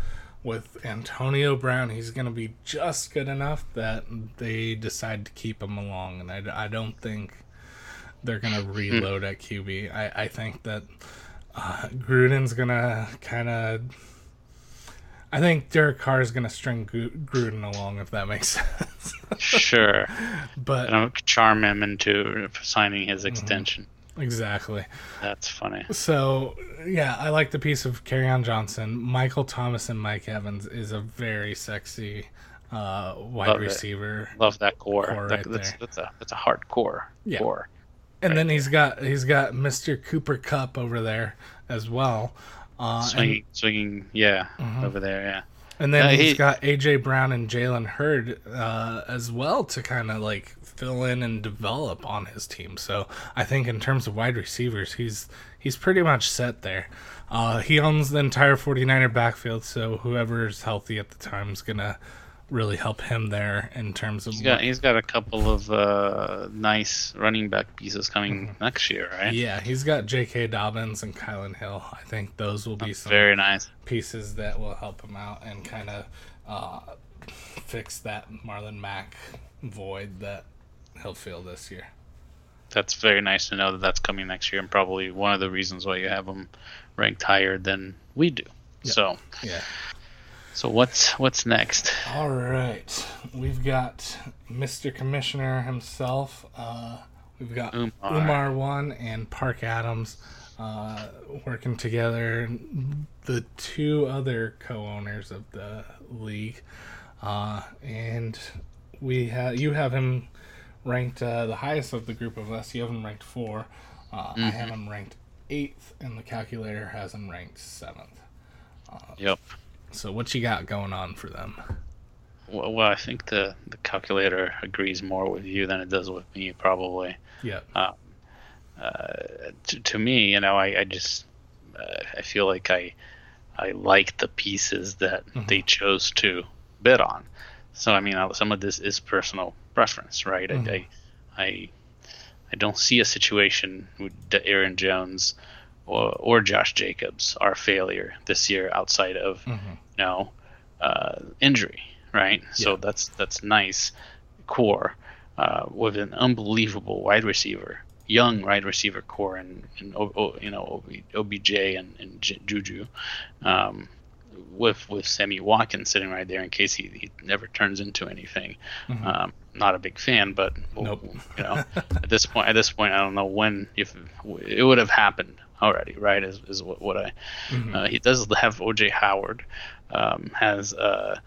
with Antonio Brown, he's going to be just good enough that they decide to keep him along. And I, I don't think they're going to hmm. reload at QB. I, I think that uh, Gruden's going to kind of. I think Derek Carr is going to string Gruden along, if that makes sense. sure. But. And charm him into signing his mm-hmm. extension. Exactly. That's funny. So yeah, I like the piece of Kerryon Johnson. Michael Thomas and Mike Evans is a very sexy uh, wide Love receiver. It. Love that core. core that, right that's, there. that's a that's a hard core. Yeah. Core. And right then he's got he's got Mr. Cooper Kupp over there as well. Uh, swinging, and, swinging, yeah, mm-hmm. over there, yeah. And then uh, he's he, got AJ Brown and Jalen Hurd uh, as well to kind of like fill in and develop on his team. So I think in terms of wide receivers, he's he's pretty much set there. Uh, he owns the entire 49er backfield, so whoever's healthy at the time is gonna really help him there in terms of. He's got, he's got a couple of uh, nice running back pieces coming mm-hmm. next year, right? Yeah, he's got J.K. Dobbins and Kylin Hill. I think those will be That's some very nice pieces that will help him out and kind of uh, fix that Marlon Mack void that he'll feel this year. That's very nice to know that that's coming next year, and probably one of the reasons why you have him ranked higher than we do. Yep. So, yeah. So what's what's next? All right, we've got Mr. Commissioner himself, uh, We've got Umar, Umar one and Park Adams uh, working together. The two other co-owners of the league, uh, and we have you have him ranked uh, the highest of the group of us. You have him ranked four. Uh, mm-hmm. I have him ranked eighth, and the calculator has him ranked seventh. Uh, yep. So what you got going on for them? Well, well, I think the the calculator agrees more with you than it does with me, probably. Yeah. Uh, uh, to, to me, you know, I, I just uh, I feel like I I like the pieces that mm-hmm. they chose to bid on. So I mean, some of this is personal preference, right? Mm-hmm. I, I I don't see a situation with Aaron Jones or, or Josh Jacobs are failure this year outside of mm-hmm. you know uh, injury, right? Yeah. So that's that's nice core uh, with an unbelievable wide receiver, young wide receiver core, and, and you know OBJ and, and Juju. Um, with with Sammy Watkins sitting right there in case he, he never turns into anything. Mm-hmm. Um, not a big fan, but nope. you know, at this point, at this point, I don't know when if it would have happened already, right? Is, is what, what I mm-hmm. uh, he does have OJ Howard um, has uh,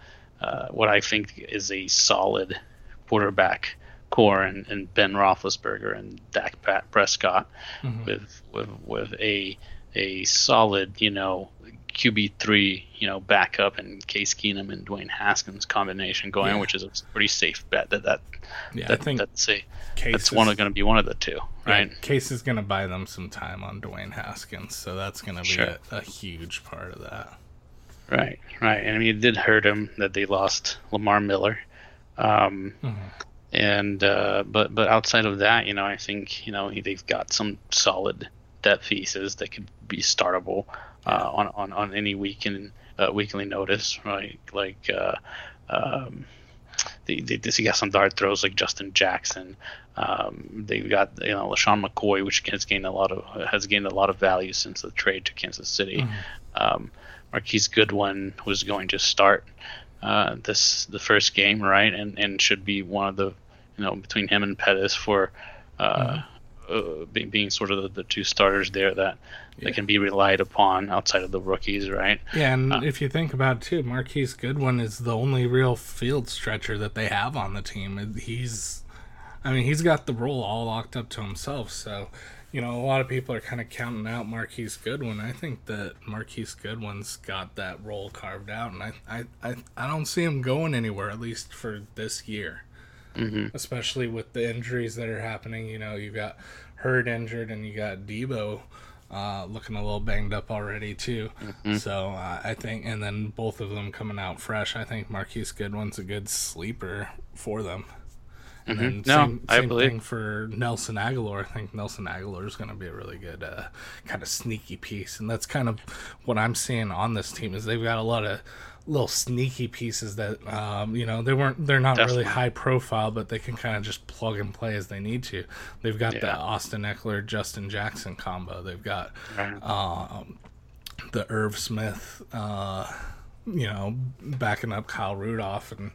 uh, what I think is a solid quarterback core and, and Ben Roethlisberger and Dak Prescott mm-hmm. with with with a a solid you know QB three, you know, backup and Case Keenum and Dwayne Haskins combination going, yeah. which is a pretty safe bet that that yeah, that, I think that's a Case that's is, one going to be one of the two, right? Yeah, Case is going to buy them some time on Dwayne Haskins, so that's going to be sure. a, a, huge part of that. Right, right, and I mean it did hurt him that they lost Lamar Miller, um, mm-hmm. and uh, but but outside of that, you know, I think you know they've got some solid depth pieces that could be startable uh, on, on on any weekend uh, weekly notice, right? Like uh, um, they, they, they got some dart throws like Justin Jackson. Um, they've got you know LeSean McCoy, which has gained a lot of has gained a lot of value since the trade to Kansas City. Mm-hmm. Um, Marquise Goodwin was going to start uh, this the first game, right, and and should be one of the you know between him and Pettis for uh, mm-hmm uh, being, being sort of the, the, two starters there that, yeah. that can be relied upon outside of the rookies, right? Yeah, and uh, if you think about it too, Marquise Goodwin is the only real field stretcher that they have on the team. He's, I mean, he's got the role all locked up to himself. So, you know, a lot of people are kind of counting out Marquise Goodwin. I think that Marquise Goodwin's got that role carved out, and I, I, I, I don't see him going anywhere at least for this year mm-hmm. especially with the injuries that are happening. You know, you got Hurd injured, and you got Deebo uh, looking a little banged up already too. Mm-hmm. So uh, I think, and then both of them coming out fresh. I think Marquise Goodwin's a good sleeper for them. And mm-hmm. then no, same, I same believe. thing for Nelson Agholor. I think Nelson Agholor is going to be a really good uh, kind of sneaky piece, and that's kind of what I'm seeing on this team is they've got a lot of little sneaky pieces that um, you know they weren't they're not Definitely. really high profile but they can kind of just plug and play as they need to they've got yeah. the austin Ekeler justin jackson combo they've got um, the irv smith uh, you know backing up kyle rudolph and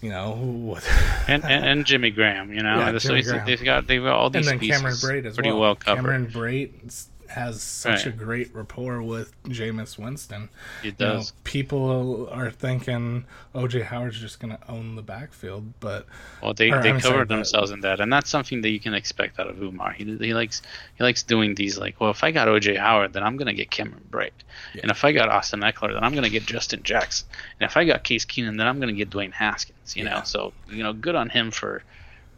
you know, and, and, and Jimmy Graham, you know, yeah, Jimmy Graham. they've got they've got all these and then Cameron Brate as pretty well, well covered. Cameron Brate has such right. a great rapport with Jameis Winston. He does. You know, people are thinking OJ Howard's just going to own the backfield, but well, they or, they I'm covered themselves in that, and that's something that you can expect out of Umar. He, he likes he likes doing these like, well, if I got OJ Howard, then I'm going to get Cameron Brate, yeah. and if I got Austin Ekeler, then I'm going to get Justin Jackson, and if I got Case Keenum, then I'm going to get Dwayne Haskins. You yeah. know, so you know, good on him for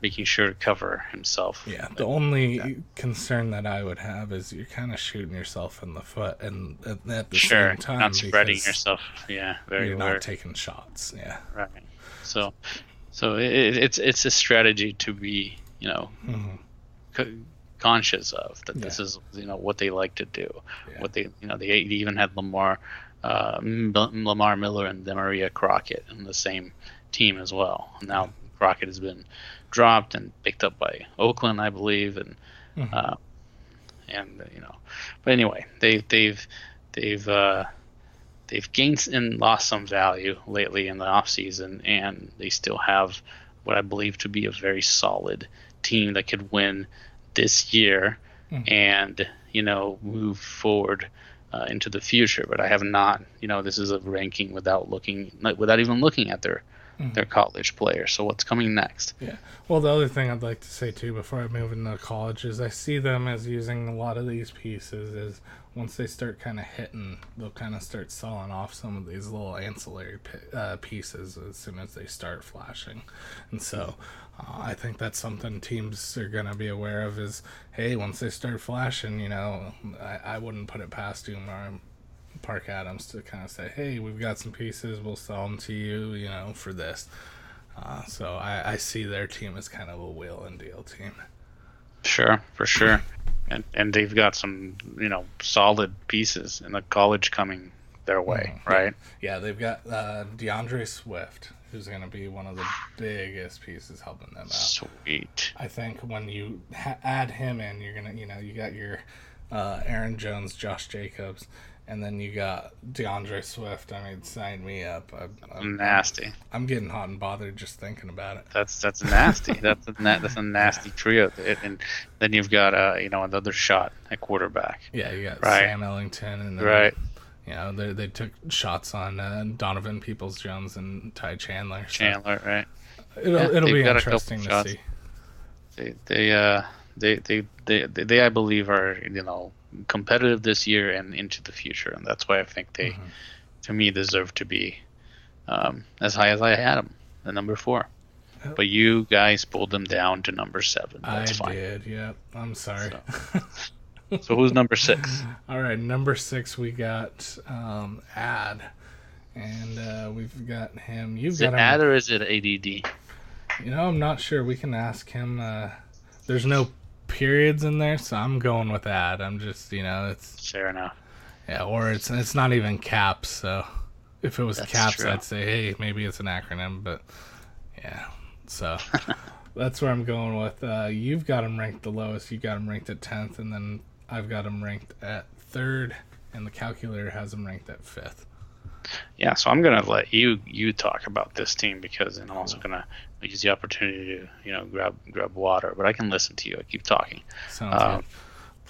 making sure to cover himself. Yeah, the only that. concern that I would have is you're kind of shooting yourself in the foot, and at the sure, same time, not spreading yourself. Yeah, very. You're not taking shots. Yeah. Right. So, so it, it's it's a strategy to be you know mm-hmm. co- conscious of that. Yeah. This is you know what they like to do. Yeah. What they you know they, they even had Lamar. Uh, Lamar Miller and Damarea Crockett in the same team as well. Now Crockett has been dropped and picked up by Oakland, I believe, and mm-hmm. uh, and you know, but anyway, they've they've they've uh, they've gained and lost some value lately in the off season, and they still have what I believe to be a very solid team that could win this year Mhm. and you know move forward uh, into the future. But I have not. You know, this is a ranking without looking, like, without even looking at their Mhm. their college players. So what's coming next? Yeah. Well, the other thing I'd like to say too before I move into college is I see them as using a lot of these pieces is once they start kind of hitting, they'll kind of start selling off some of these little ancillary pi- uh, pieces as soon as they start flashing. And so uh, I think that's something teams are going to be aware of is, hey, once they start flashing, you know, I, I wouldn't put it past Umar Park Adams to kind of say, hey, we've got some pieces, we'll sell them to you, you know, for this. Uh, so I, I see their team as kind of a wheel and deal team. Sure, for sure. And and they've got some you know solid pieces in the college coming their way, Mhm. right? Yeah, they've got uh, D'Andre Swift, who's going to be one of the biggest pieces helping them out. Sweet. I think when you ha- add him in, you're gonna, you know, you got your uh, Aaron Jones, Josh Jacobs, and then you got D'Andre Swift. I mean, sign me up. I, I'm, Nasty. I'm getting hot and bothered just thinking about it. That's that's nasty. that's a na- that's a nasty trio. And then you've got uh you know another shot at quarterback. Yeah, you got Right. Sam Ehlinger, and then, Right. You know, they they took shots on uh, Donovan Peoples Jones and Ty Chandler. so Chandler, right? It'll Yeah, it'll be got a couple interesting to see. They they uh they they, they they they I believe are you know competitive this year and into the future, and that's why I think they Mhm. to me deserve to be um, as high as I had them, the number four. Oh. But you guys pulled them down to number seven. I That's fine. did. Yep. I'm sorry. So who's number six? All right, number six we got um, Ad, and uh, we've got him. You've Is got it him. Ad or is it ADD? You know, I'm not sure. We can ask him. Uh, there's no periods in there, so I'm going with that. I'm just, you know, it's Fair enough. yeah, or it's it's not even caps. So if it was That's caps, true. I'd say, hey, maybe it's an acronym. But yeah, so that's where I'm going with. Uh, you've got them ranked the lowest. You got them ranked at tenth, and then I've got them ranked at third, and the calculator has them ranked at fifth. Yeah, so I'm gonna let you you talk about this team because and I'm also gonna use the opportunity to you know grab grab water, but I can listen to you. I keep talking. Sounds Um,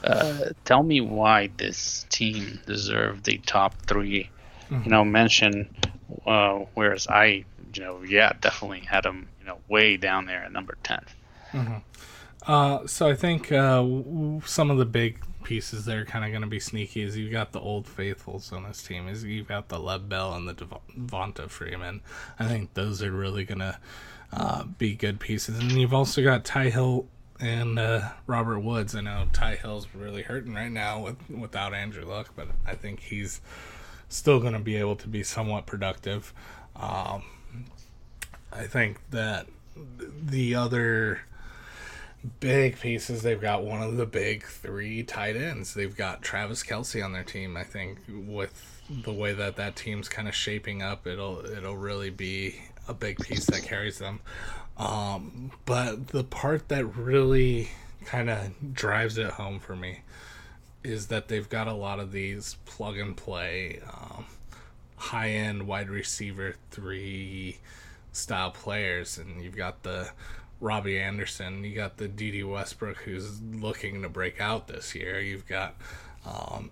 uh, tell me why this team deserved the top 3 Mhm. You know, mention uh, whereas I you know yeah definitely had them you know way down there at number ten. good. Uh, so I think uh, some of the big pieces that are kind of going to be sneaky is you've got the old faithfuls on this team. Is you've got the Leb Bell and the Devonta Freeman. I think those are really going to uh, be good pieces. And you've also got Ty Hill and uh, Robert Woods. I know Ty Hill's really hurting right now with without Andrew Luck, but I think he's still going to be able to be somewhat productive. Um, I think that the other big pieces they've got one of the big three tight ends they've got travis kelce on their team i think with the way that that team's kind of shaping up it'll it'll really be a big piece that carries them um, but the part that really kind of drives it home for me is that they've got a lot of these plug and play um, high end wide receiver three style players and you've got the Robbie Anderson, you got the Dede Westbrook who's looking to break out this year. You've got um,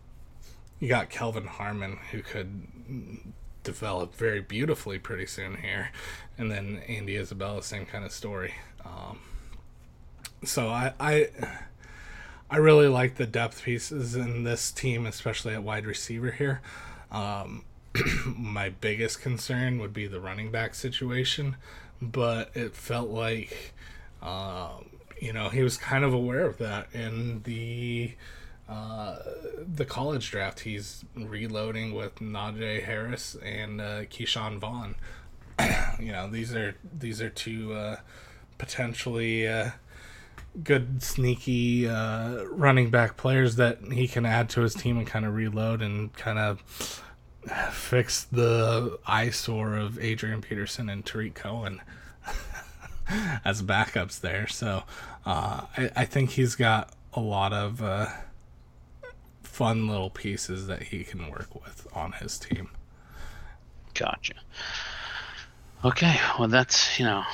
you got Kelvin Harmon who could develop very beautifully pretty soon here, and then Andy Isabella, same kind of story. Um, so I, I I really like the depth pieces in this team, especially at wide receiver here. Um, my biggest concern would be the running back situation, but it felt like, um, you know, he was kind of aware of that in the uh, the college draft. He's reloading with Najee Harris and uh, Ke'Shawn Vaughn. you know, these are these are two uh, potentially. Uh, good sneaky uh, running back players that he can add to his team and kind of reload and kind of fix the eyesore of Adrian Peterson and Tarik Cohen as backups there. So uh, I, I think he's got a lot of fun little pieces that he can work with on his team. Gotcha. Okay, well that's you know,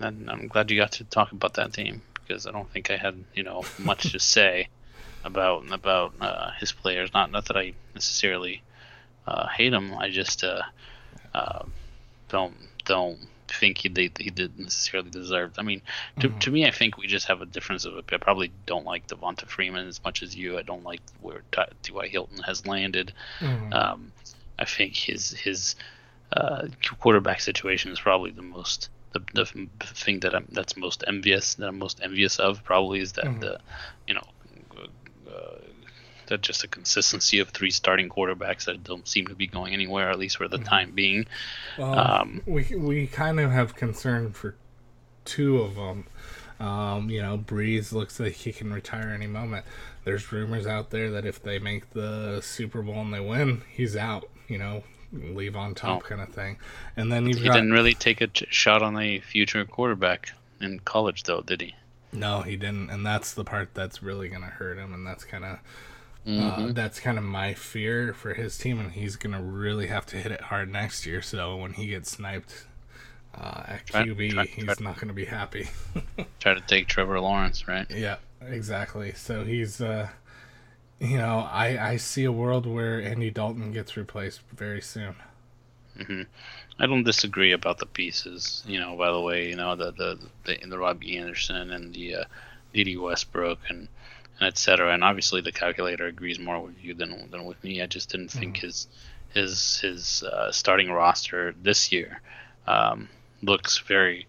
I'm glad you got to talk about that team because I don't think I had you know much to say about about uh, his players. Not not that I necessarily uh, hate him. I just uh, uh, don't don't think he did, he didn't necessarily deserve. I mean, to, mm-hmm. to me, I think we just have a difference of. I probably don't like Devonta Freeman as much as you. I don't like where T.Y. Hilton has landed. Mm-hmm. Um, I think his his uh, quarterback situation is probably the most the, the thing that I'm that's most envious that I'm most envious of probably is that mm-hmm. the you know uh, that just a consistency of three starting quarterbacks that don't seem to be going anywhere, at least for the mm-hmm. time being. Well, um, we we kind of have concern for two of them. Um, you know, Brees looks like he can retire any moment. There's rumors out there that if they make the Super Bowl and they win, he's out. You know, leave on top oh. kind of thing. And then you've he got, didn't really take a ch- shot on a future quarterback in college, though, did he? No, he didn't, and that's the part that's really going to hurt him, and that's kind of mm-hmm. Uh, that's kind of my fear for his team, and he's gonna really have to hit it hard next year. So when he gets sniped uh, at QB, try, try, he's try, not gonna be happy. try to take Trevor Lawrence, right? Yeah, exactly. So he's, uh, you know, I I see a world where Andy Dalton gets replaced very soon. Mm-hmm. I don't disagree about the pieces. You know, by the way, you know the the the, the Robbie Anderson and the uh, Dede Westbrook and etc. And obviously, the calculator agrees more with you than than with me. I just didn't mm-hmm. think his his his uh, starting roster this year um, looks very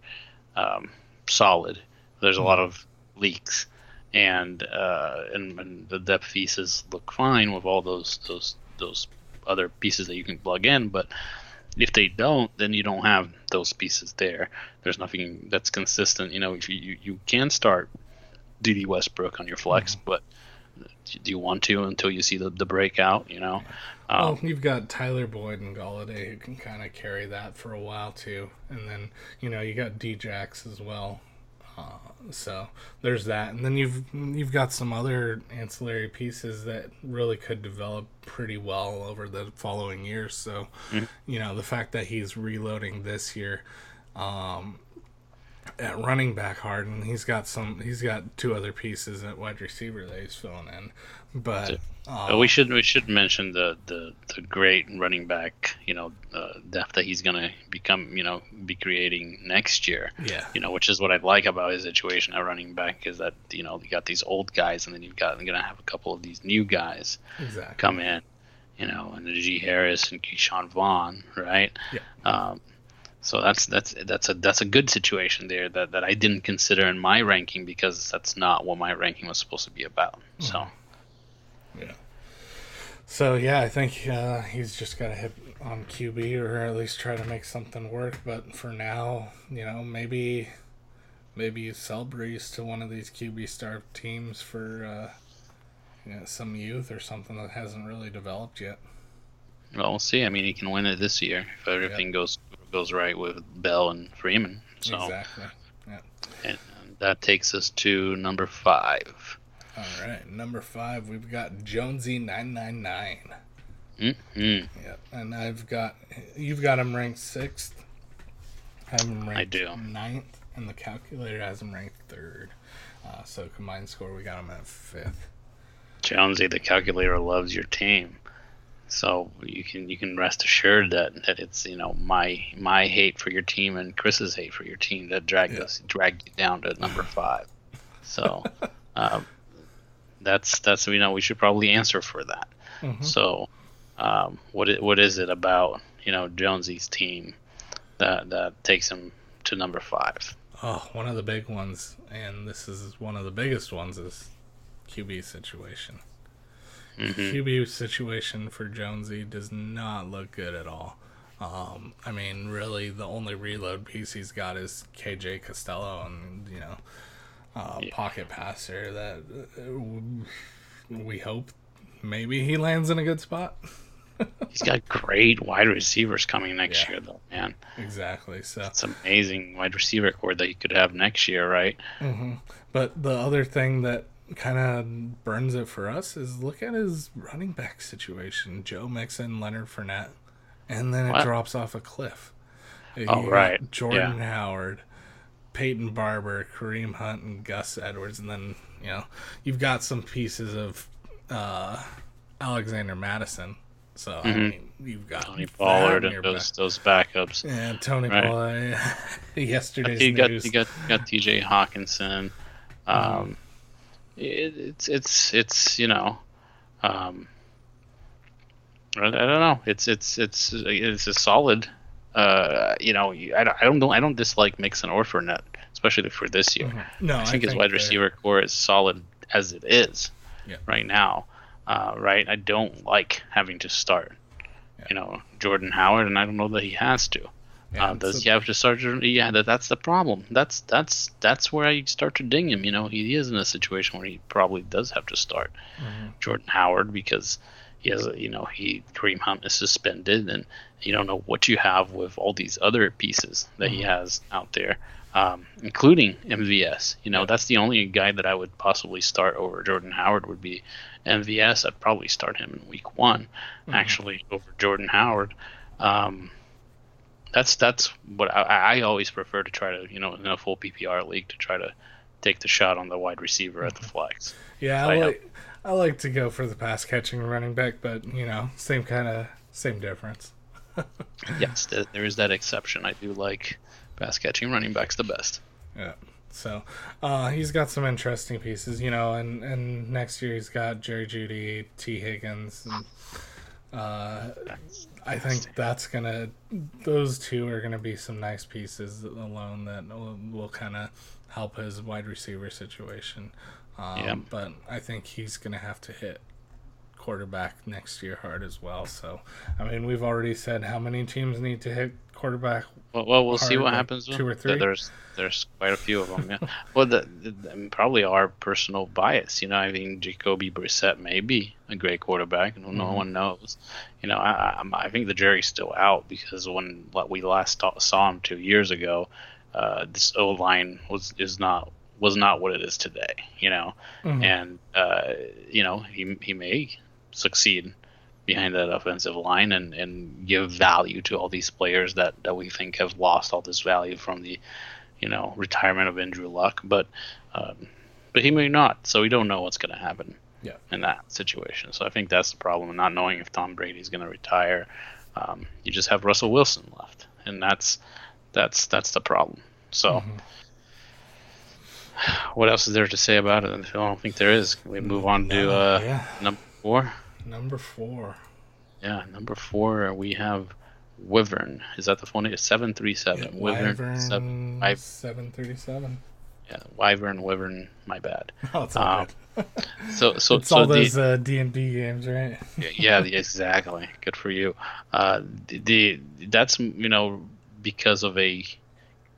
um, solid. There's a lot mm-hmm. of leaks, and, uh, and and the depth pieces look fine with all those those those other pieces that you can plug in, but if they don't, then you don't have those pieces there. There's nothing that's consistent. You know, if you, you, you can start Dede Westbrook on your flex, mm-hmm. but do you want to until you see the, the breakout? You know. Um, well, you've got Tyler Boyd and Golladay who can kind of carry that for a while too, and then you know you got Djax as well. Uh, so there's that, and then you've you've got some other ancillary pieces that really could develop pretty well over the following years. So, mm-hmm. you know, the fact that he's reloading this year, um, at running back Harden. He's got some. He's got two other pieces at wide receiver that he's filling in. But uh, we should we should mention the, the, the great running back you know uh, depth that he's gonna become you know be creating next year. Yeah. You know, which is what I like about his situation at running back is that you know you got these old guys and then you've got you're gonna have a couple of these new guys exactly. come in. You know, and the G Harris and Ke'Shawn Vaughn, right? Yeah. Um, so that's that's that's a that's a good situation there that, that I didn't consider in my ranking because that's not what my ranking was supposed to be about. So mm-hmm. yeah. So yeah, I think uh, he's just got to hit on QB or at least try to make something work. But for now, you know, maybe maybe you sell Brees to one of these QB star teams for uh, you know, some youth or something that hasn't really developed yet. Well, we'll see. I mean, he can win it this year if everything yep. goes goes right with Bell and Freeman. So, exactly. Yeah. And that takes us to number five. All right, number five, we've got Jonesy nine nine nine. Mm-hmm. Yeah, and I've got you've got him ranked sixth. I have him ranked I do. ninth, and the calculator has him ranked third. Uh, so combined score, we got him at fifth. Jonesy, the calculator loves your team. So you can you can rest assured that, that it's you know my my hate for your team and Chris's hate for your team that dragged yeah. us dragged you down to number five. So um, that's that's you know we should probably answer for that. Mm-hmm. So um, what what is it about you know Jonesy's team that that takes him to number five? Oh, one of the big ones, and this is one of the biggest ones, is QB situation. Mm-hmm. QB situation for Jonesy does not look good at all. Um, I mean, really, the only reload piece he's got is KJ Costello, and you know, uh, yeah. pocket passer that uh, we hope maybe he lands in a good spot. he's got great wide receivers coming next yeah. year, though, man. Exactly. So it's amazing wide receiver core that you could have next year, right? Mm-hmm. But the other thing that kind of burns it for us is look at his running back situation: Joe Mixon, Leonard Fournette, and then it what? drops off a cliff. Oh right, Jordan yeah. Howard, Peyton Barber, Kareem Hunt, and Gus Edwards, and then you know you've got some pieces of uh, Alexander Mattison. So mm-hmm. I mean, you've got Tony Pollard and those back. those backups. Yeah, Tony right. Pollard. yesterday's you got, news. You got you got T.J. Hockenson. Um, mm. It, it's it's it's you know, um, I, I, don't know. It's it's it's it's a solid. Uh, you know, I don't, I don't I don't dislike Mixon or Fournette, especially for this year. Mm-hmm. No, I think I his wide receiver core is solid as it is yeah. right now uh, right? I don't like having to start, yeah. you know, Jordan Howard, and I don't know that he has to. Yeah, uh, does he have to start? Yeah, that, that's the problem. That's that's that's where I start to ding him. You know, he is in a situation where he probably does have to start mm-hmm. Jordan Howard because he has, a, you know, he Kareem Hunt is suspended, and you don't know what you have with all these other pieces that mm-hmm. he has out there um, including MVS. You know, that's the only guy that I would possibly start over Jordan Howard would be MVS. I'd probably start him in week one, mm-hmm. actually, over Jordan Howard. Um, that's that's what I, I, always prefer to try to you know in a full PPR league to try to take the shot on the wide receiver at the mm-hmm. flex. Yeah, I like I like to go for the pass catching running back, but you know, same kind of same difference. yes, there is that exception. I do like pass catching running backs the best. Yeah. So uh, he's got some interesting pieces, you know, and, and next year he's got Jerry Jeudy, T. Higgins, and uh, I think that's gonna those two are gonna be some nice pieces alone that will, will kind of help his wide receiver situation. Um, yeah. But I think he's gonna have to hit quarterback next year hard as well. So, I mean, we've already said how many teams need to hit quarterback. Well, well we'll see what happens. Two or three. There's there's quite a few of them. Yeah. well, the, the, probably our personal bias. You know, I mean, Jacoby Brissett may be a great quarterback. No mm-hmm. one knows. You know, I, I, I think the jury's still out because when we last saw him two years ago, uh, this O line was is not was not what it is today. You know, mm-hmm. and uh, you know he he may succeed behind that offensive line and, and give value to all these players that, that we think have lost all this value from the you know retirement of Andrew Luck, but um, but he may not, so we don't know what's going to happen yeah. in that situation. So I think that's the problem, not knowing if Tom Brady's going to retire. Um, you just have Russell Wilson left, and that's that's that's the problem. So. Mm-hmm. What else is there to say about it? I don't think there is. Can we move on to uh, yeah. number four? Number four. Yeah, number four we have Wyvern. Is that the phone? It's seven three seven. Wyvern Seven three seven. Yeah, Wyvern, Wyvern. My bad. Oh, it's all um, good. So, so, it's so all those uh, D and D games, right? yeah, yeah, exactly. Good for you. Uh, the, the that's you know because of a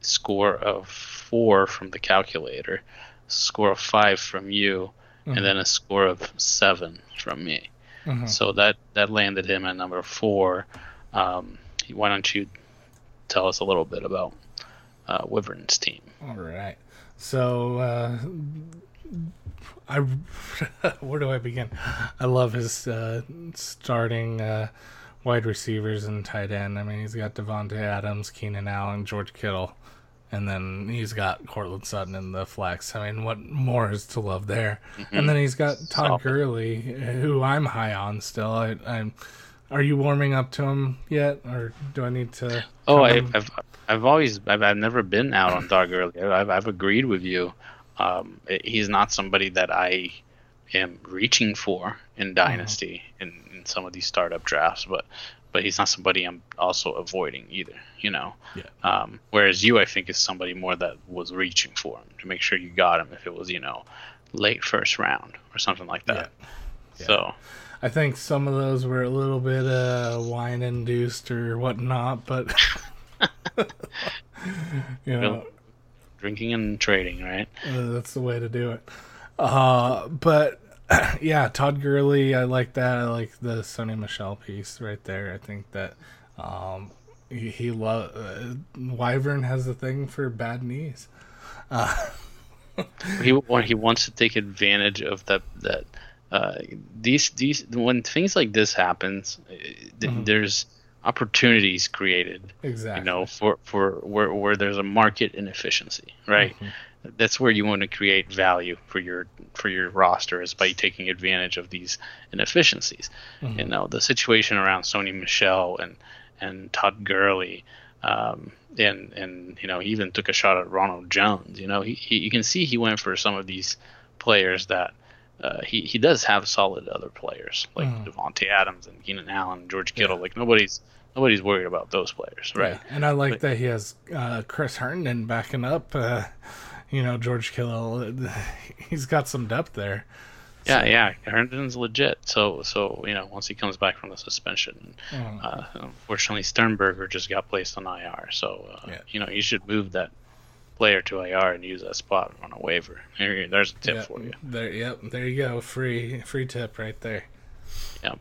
score of four from the calculator, score of five from you, mm-hmm. and then a score of seven from me. Mm-hmm. So that that landed him at number four. Um, why don't you tell us a little bit about uh, Wyvern's team? All right. So uh, I where do I begin? I love his uh, starting uh, wide receivers and tight end. I mean, he's got Davante Adams, Keenan Allen, George Kittle and then he's got Courtland Sutton in the flex. I mean, what more is to love there? Mm-hmm. And then he's got Todd Gurley, who I'm high on still. I, am Are you warming up to him yet, or do I need to? Oh, I, have I've always I've, I've never been out on Todd Gurley. I've I've agreed with you. Um, he's not somebody that I am reaching for in mm-hmm. Dynasty mm-hmm. in, in some of these startup drafts, but but he's not somebody I'm also avoiding either. You know. Yeah. Um, whereas you, I think, is somebody more that was reaching for him to make sure you got him if it was you know late first round or something like that. Yeah. yeah. So. I think some of those were a little bit uh, wine induced or whatnot, but you know, drinking and trading, right? Uh, that's the way to do it. Uh, but yeah, Todd Gurley, I like that. I like the Sony Michel piece right there. I think that um, he, he love uh, Wyvern has a thing for bad knees. Uh, he he wants to take advantage of that that uh, these these when things like this happens, uh, mm-hmm. there's opportunities created. Exactly. You know, for for where where there's a market inefficiency, right? Mm-hmm. That's where you want to create value for your for your roster is by taking advantage of these inefficiencies. Mm-hmm. You know, the situation around Sony Michel and and Todd Gurley. Um, and and you know he even took a shot at Ronald Jones. You know he, he you can see he went for some of these players that uh, he he does have solid other players like Mhm. Davante Adams and Keenan Allen, George Kittle. Like nobody's nobody's worried about those players, right? Yeah, And I like But- that he has uh, Chris Herndon backing up. Uh, you know, George Kittle. He's got some depth there. Yeah, yeah. Herndon's legit. So so you know once he comes back from the suspension, Mm. uh, unfortunately Sternberger just got placed on IR. So uh, Yeah. you know you should move that player to IR and use that spot on a waiver. There, there's a tip Yeah, for you. There, yep. There you go. Free, free tip right there. Yep.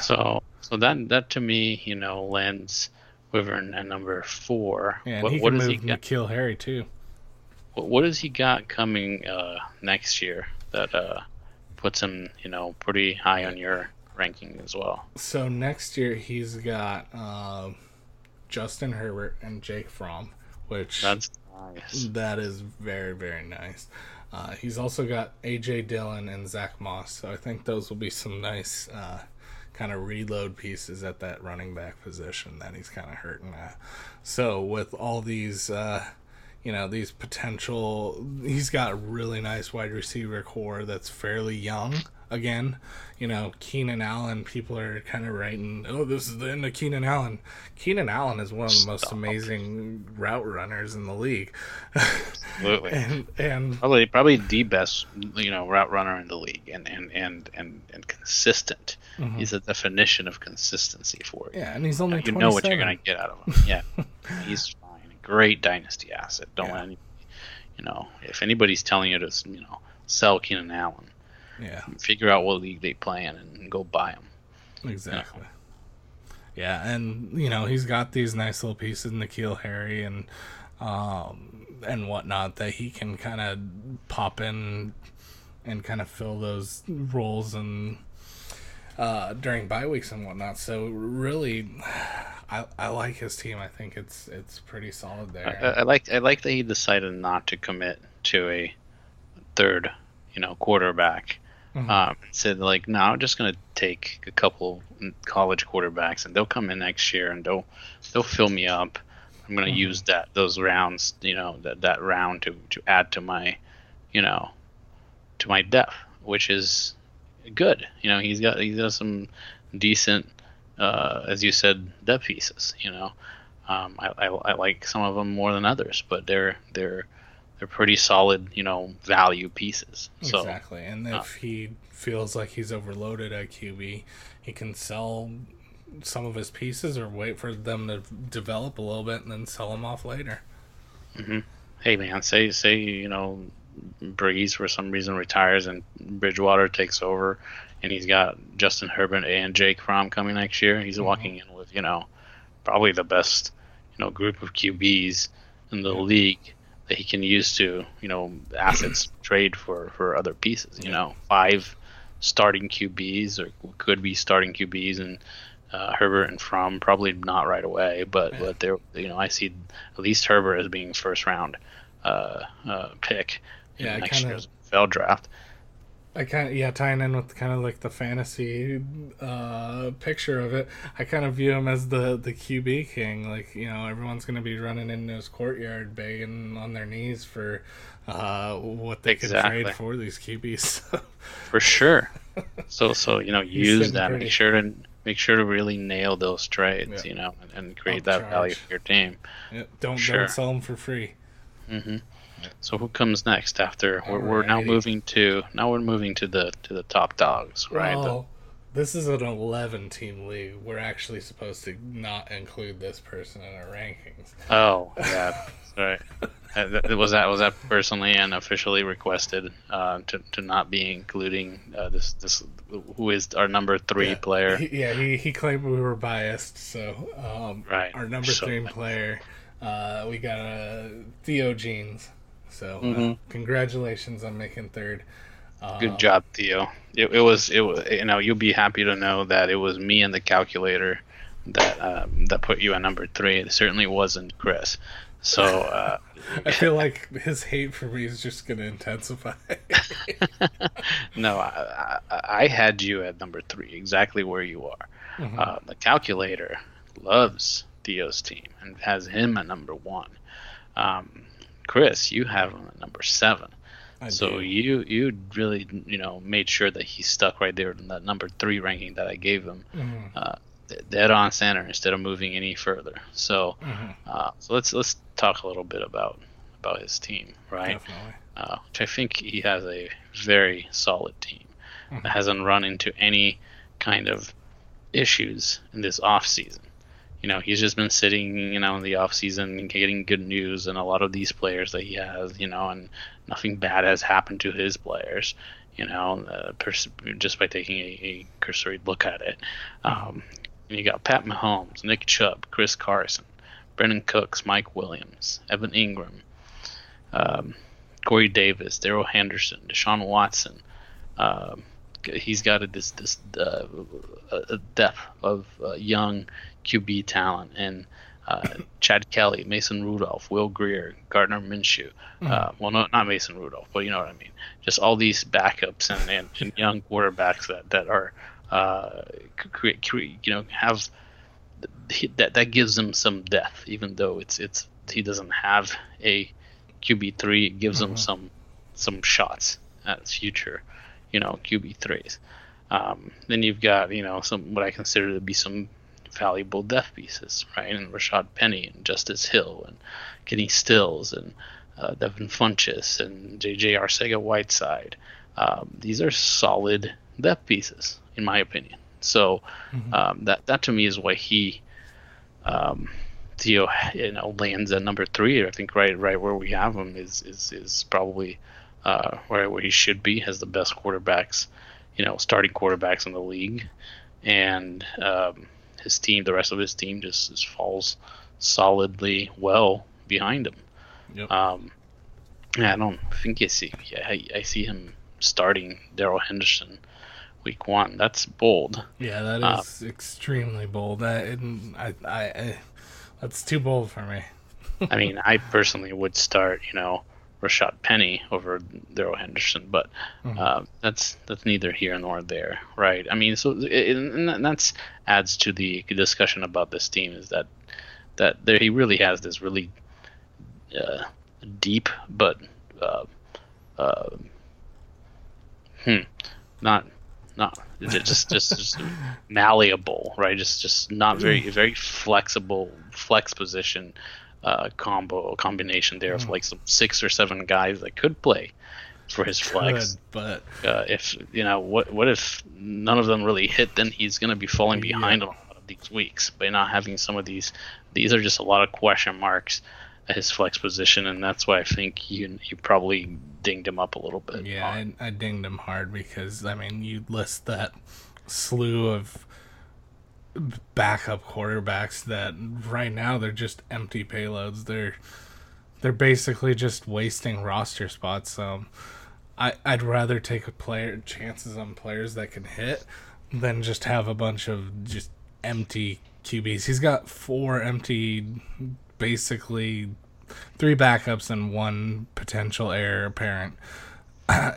So so that that to me, you know, lands Wyvern at number four. Yeah, and what he what can he move got? N'Keal Harry too. What, what does he got coming uh, next year that uh, puts him, you know, pretty high on your ranking as well? So next year he's got um, Justin Herbert and Jake Fromm, which That's nice. that is very very nice. Uh, he's also got AJ Dillon and Zach Moss, so I think those will be some nice uh, kind of reload pieces at that running back position that he's kind of hurting at. So with all these, uh, you know, these potential, he's got a really nice wide receiver core that's fairly young. Again, you know, Keenan Allen, people are kind of writing, oh, this is the end of Keenan Allen. Keenan Allen is one of the most Stop. amazing route runners in the league. Absolutely. and and Probably probably the best, you know, route runner in the league, and and and and, and consistent. He's a definition of consistency for you. Mm-hmm. yeah, and he's only you know what you're gonna get out of him. Yeah, he's fine. Great dynasty asset. Don't Yeah. let any, you know, if anybody's telling you to, you know, sell Keenan Allen, Yeah, figure out what league they play in and go buy him. exactly. Yeah, and you know he's got these nice little pieces, N'Keal Harry and um and whatnot that he can kind of pop in and kind of fill those roles and uh, during bye weeks and whatnot. So really, I I like his team. I think it's it's pretty solid I, there. I like I like that he decided not to commit to a third, you know, quarterback. Mhm. Um, said like, no, I'm just gonna take a couple college quarterbacks, and they'll come in next year, and they'll they'll fill me up. I'm gonna use that those rounds, you know, that that round to to add to my, you know, to my depth, which is good. You know, he's got he's got some decent, uh, as you said, depth pieces. You know, um, I, I, I like some of them more than others, but they're they're they're pretty solid. You know, value pieces. So Exactly. And if he feels like he's overloaded at QB, he can sell some of his pieces or wait for them to develop a little bit and then sell them off later. Mhm. hey man, say say you know Brees for some reason retires and Bridgewater takes over, and he's got Justin Herbert and Jake Fromm coming next year. He's walking in with you know probably the best you know group of QBs in the league that he can use to you know assets trade for for other pieces. You know, five starting QBs or could be starting QBs and. Uh, Herbert and Fromm probably not right away, but but they're you know I see at least Herbert as being first round uh, uh, pick in Yeah, next kinda- year's NFL draft. I kind of yeah, tying in with kind of like the fantasy uh, picture of it. I kind of view him as the the QB king. Like you know, everyone's gonna be running into his courtyard, begging on their knees for uh, what they could trade for these QBs. For sure. so so you know use that. pretty. Make sure to make sure to really nail those trades. Yeah. You know, and, and create Upcharge. that value for your team. Yeah, don't Sure. don't sell them for free. hmm So who comes next after we're, we're now moving to now we're moving to the to the top dogs right The- Well, this is an 11 team league. We're actually supposed to not include this person in our rankings. oh yeah sorry Uh, was that was that personally and officially requested uh, to, to not be including uh, this this who is our number three yeah. player He, yeah, he, he claimed we were biased. So, um, Right. our number So- three player, uh, we got uh, Theo Jeans. So, uh, Mhm. congratulations on making third. Uh, Good job, Theo. It, it was it was you know you'll be happy to know that it was me and the calculator that um, that put you at number three. It certainly wasn't Chris. So uh, I feel like his hate for me is just going to intensify. no, I, I, I, had you at number three, exactly where you are. Mm-hmm. Uh, the calculator loves Theo's team and has him at number one. Um, Chris, you have him at number seven. I so do. you you really you know made sure that he stuck right there in that number three ranking that I gave him. Mm-hmm. Uh, dead on center instead of moving any further. So, mm-hmm. uh, so let's let's talk a little bit about about his team, right? Definitely. Uh, which I think he has a very solid team mm-hmm. that hasn't run into any kind of issues in this off season. You know, he's just been sitting, you know, in the off season and getting good news, and a lot of these players that he has, you know, and nothing bad has happened to his players you know, uh, pers- just by taking a, a, cursory look at it. Um, and you got Pat Mahomes, Nick Chubb, Chris Carson, Brandin Cooks, Mike Williams, Evan Engram, um, Corey Davis, Darrell Henderson, Deshaun Watson. Um, he's got a, this this uh, a depth of uh, young QB talent and uh, Chad Kelly, Mason Rudolph, Will Grier, Gardner Minshew. Mm-hmm. Uh, well, no, not Mason Rudolph, but you know what I mean. Just all these backups and, and, and young quarterbacks that, that are uh, create, create, you know, have that that gives them some depth, even though it's it's he doesn't have a QB three. It gives mm-hmm. him some some shots at future, you know, QB threes. Um, then you've got you know some what I consider to be some valuable depth pieces, right? And Rashad Penny and Justice Hill and Kenny Stills and uh, Devin Funchess and J.J. Arcega-Whiteside. Um, these are solid depth pieces in my opinion. So mm-hmm. um, that that to me is why he, um, Theo, you know, lands at number three. I think right right where we have him is is is probably uh, right where he should be. Has the best quarterbacks, you know, starting quarterbacks in the league, and um, his team, the rest of his team, just, just falls solidly well behind him. Yep. Um, I don't think you see. Yeah, I, I see him starting Darrell Henderson week one. That's bold. Yeah, that is uh, uh, extremely bold. I, I, I, I, that's too bold for me. I mean, I personally would start, you know, Rashad Penny over Darrell Henderson, but mm-hmm. uh, that's that's neither here nor there, right? I mean, so it, and that's adds to the discussion about this team is that that there he really has this really uh, deep but uh, uh hmm, not not just just, just malleable, right? Just just not very very flexible flex position uh, combo combination there of mm. like some six or seven guys that could play for his flex. Could, but uh, if you know what what if none of them really hit, then he's going to be falling behind yeah. on a lot of these weeks by not having some of these. These are just a lot of question marks at his flex position, and that's why I think you you probably dinged him up a little bit. Yeah, I, I dinged him hard because I mean you list that slew of backup quarterbacks that right now they're just empty payloads. They're they're basically just wasting roster spots. So I I'd rather take a player chances on players that can hit than just have a bunch of just empty QBs. He's got four empty basically three backups and one potential heir apparent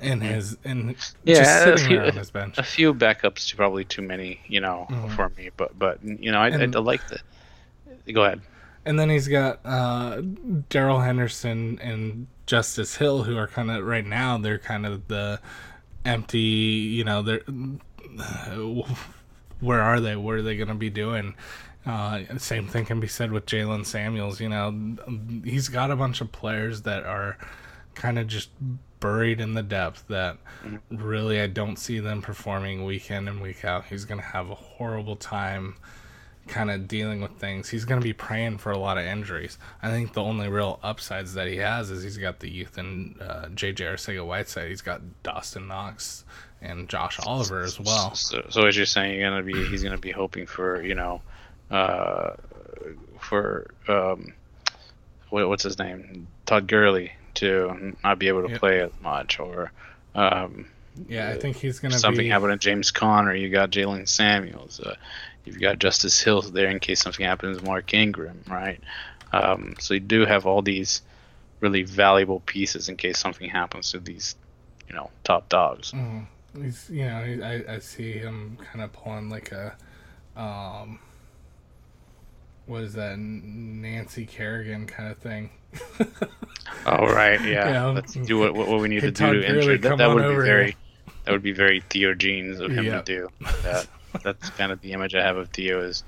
in his in yeah a few, his bench. A few backups, to probably too many, you know, mm-hmm. for me. But but you know, I, and, I, I like the. Go ahead. And then he's got uh, Darrell Henderson and Justice Hill, who are kind of right now. They're kind of the empty. You know, they're where are they? What are they going to be doing? Uh, same thing can be said with Jaylen Samuels. You know, he's got a bunch of players that are kind of just buried in the depth that mm-hmm. really I don't see them performing week in and week out. He's going to have a horrible time kind of dealing with things. He's going to be praying for a lot of injuries. I think the only real upsides that he has is he's got the youth and uh, JJ Arcega-Whiteside. He's got Dawson Knox and Josh Oliver as well. So, so as you're saying, you're gonna be he's gonna be hoping for you know uh, for um, what, what's his name, Todd Gurley to not be able to yep. play as much, or um, yeah, I think he's gonna something be... happened to James Conner. You got Jaylen Samuels. Uh, You've got Justice Hill there in case something happens. Mark Ingram, right? Um, so you do have all these really valuable pieces in case something happens to these, you know, top dogs. Mm. He's, you know, I, I see him kind of pulling like a, um, what is that, Nancy Kerrigan kind of thing. oh right, yeah. yeah. Let's do what, what we need to do to ensure that, that would be very here. that would be very Theo Genes of him yep. to do. That that's kind of the image I have of Theo is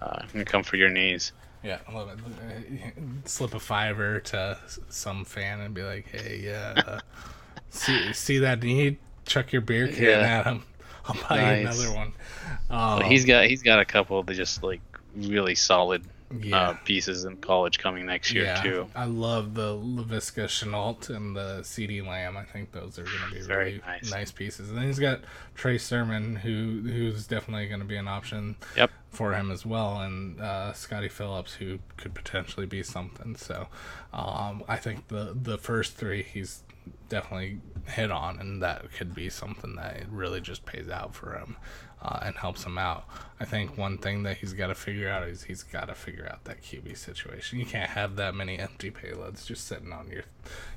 uh, come for your knees. Yeah, I love it. Slip a fiver to some fan and be like, "Hey, yeah, uh, see see that need? Chuck your beer can yeah. at him. I'll buy nice. you another one." Um, well, he's got he's got a couple that just like really solid yeah. uh, pieces in college coming next year yeah, too. I love the Laviska Shenault and the CeeDee Lamb. I think those are going to be Very really nice. nice. pieces. And then he's got Trey Sermon, who who's definitely going to be an option yep. for him as well, and uh, Scottie Phillips, who could potentially be something. So um, I think the the first three he's definitely hit on, and that could be something that really just pays out for him uh, and helps him out. I think one thing that he's got to figure out is he's got to figure out that QB situation. You can't have that many empty payloads just sitting on your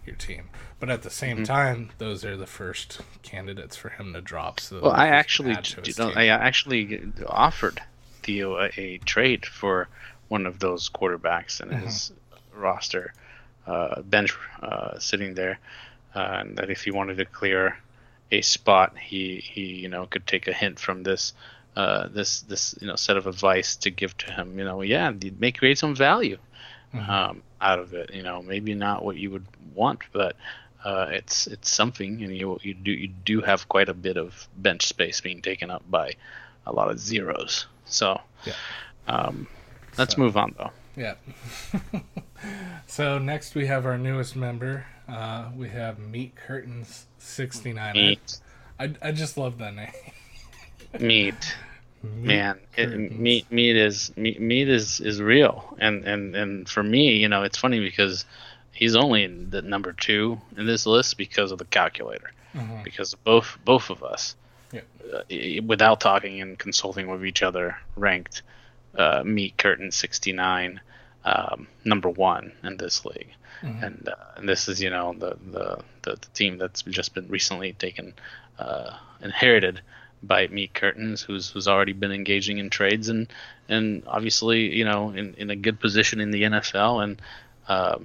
your team. But at the same mm-hmm. time, those are the first candidates for him to drop. So well, I actually, you know, I actually offered Theo a, a, trade for one of those quarterbacks in mm-hmm. his roster uh, bench uh, sitting there, uh, and that if he wanted to clear a spot, he he you know could take a hint from this uh, this this you know set of advice to give to him. You know, yeah, make create some value mm-hmm. um, out of it. You know, maybe not what you would want, but uh, it's it's something, and you you do you do have quite a bit of bench space being taken up by a lot of zeros. So, yeah. um, let's so, move on though. Yeah. so next we have our newest member. Uh, we have Meat Curtains 69. Meat. I, I just love that name. meat. meat. Man, it, meat meat is meat, meat is is real, and and and for me, you know, it's funny because he's only in the number two in this list because of the calculator, mm-hmm. because both both of us, yeah. uh, without talking and consulting with each other, ranked uh, Meat Curtain 69 um, number one in this league. Mm-hmm. And, uh, and this is you know the, the, the the team that's just been recently taken uh, inherited by Meat Curtains, who's who's already been engaging in trades and and obviously you know in, in a good position in the NFL and uh,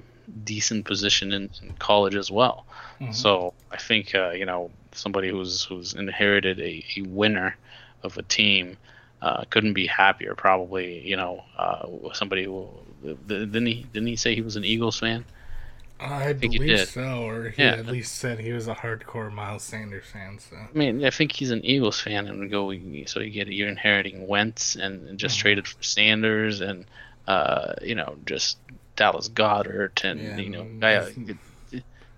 decent position in, in, college as well. Mm-hmm. So I think uh, you know somebody who's who's inherited a, a winner of a team uh, couldn't be happier. Probably you know uh, somebody who didn't he didn't he say he was an Eagles fan? I, I believe so, or he yeah. at least said he was a hardcore Miles Sanders fan. So I mean, I think he's an Eagles fan, and go so you get you're inheriting Wentz and just mm-hmm. traded for Sanders, and uh, you know just Dallas Goedert, and yeah, you know I,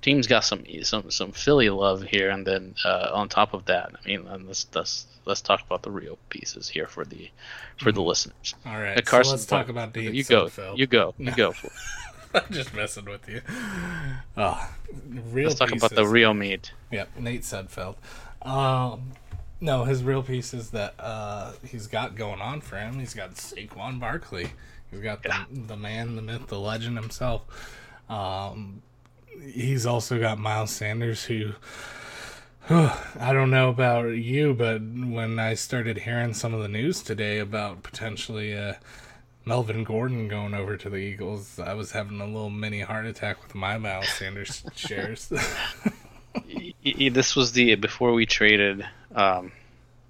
team's got some some some Philly love here, and then uh, on top of that, I mean, let's let's let's talk about the real pieces here for the for the mm-hmm. listeners. All right, Carson, so let's talk about the you go, you go, you go. I'm just messing with you. Oh, real. Let's talk about the real meat. Yep, Nate Sudfeld. Um, no, his real pieces that uh, he's got going on for him. He's got Saquon Barkley. He's got yeah. the, the man, the myth, the legend himself. Um, he's also got Miles Sanders, who I don't know about you, but when I started hearing some of the news today about potentially uh, Melvin Gordon going over to the Eagles, I was having a little mini heart attack with my Miles Sanders shares. this was the before we traded um,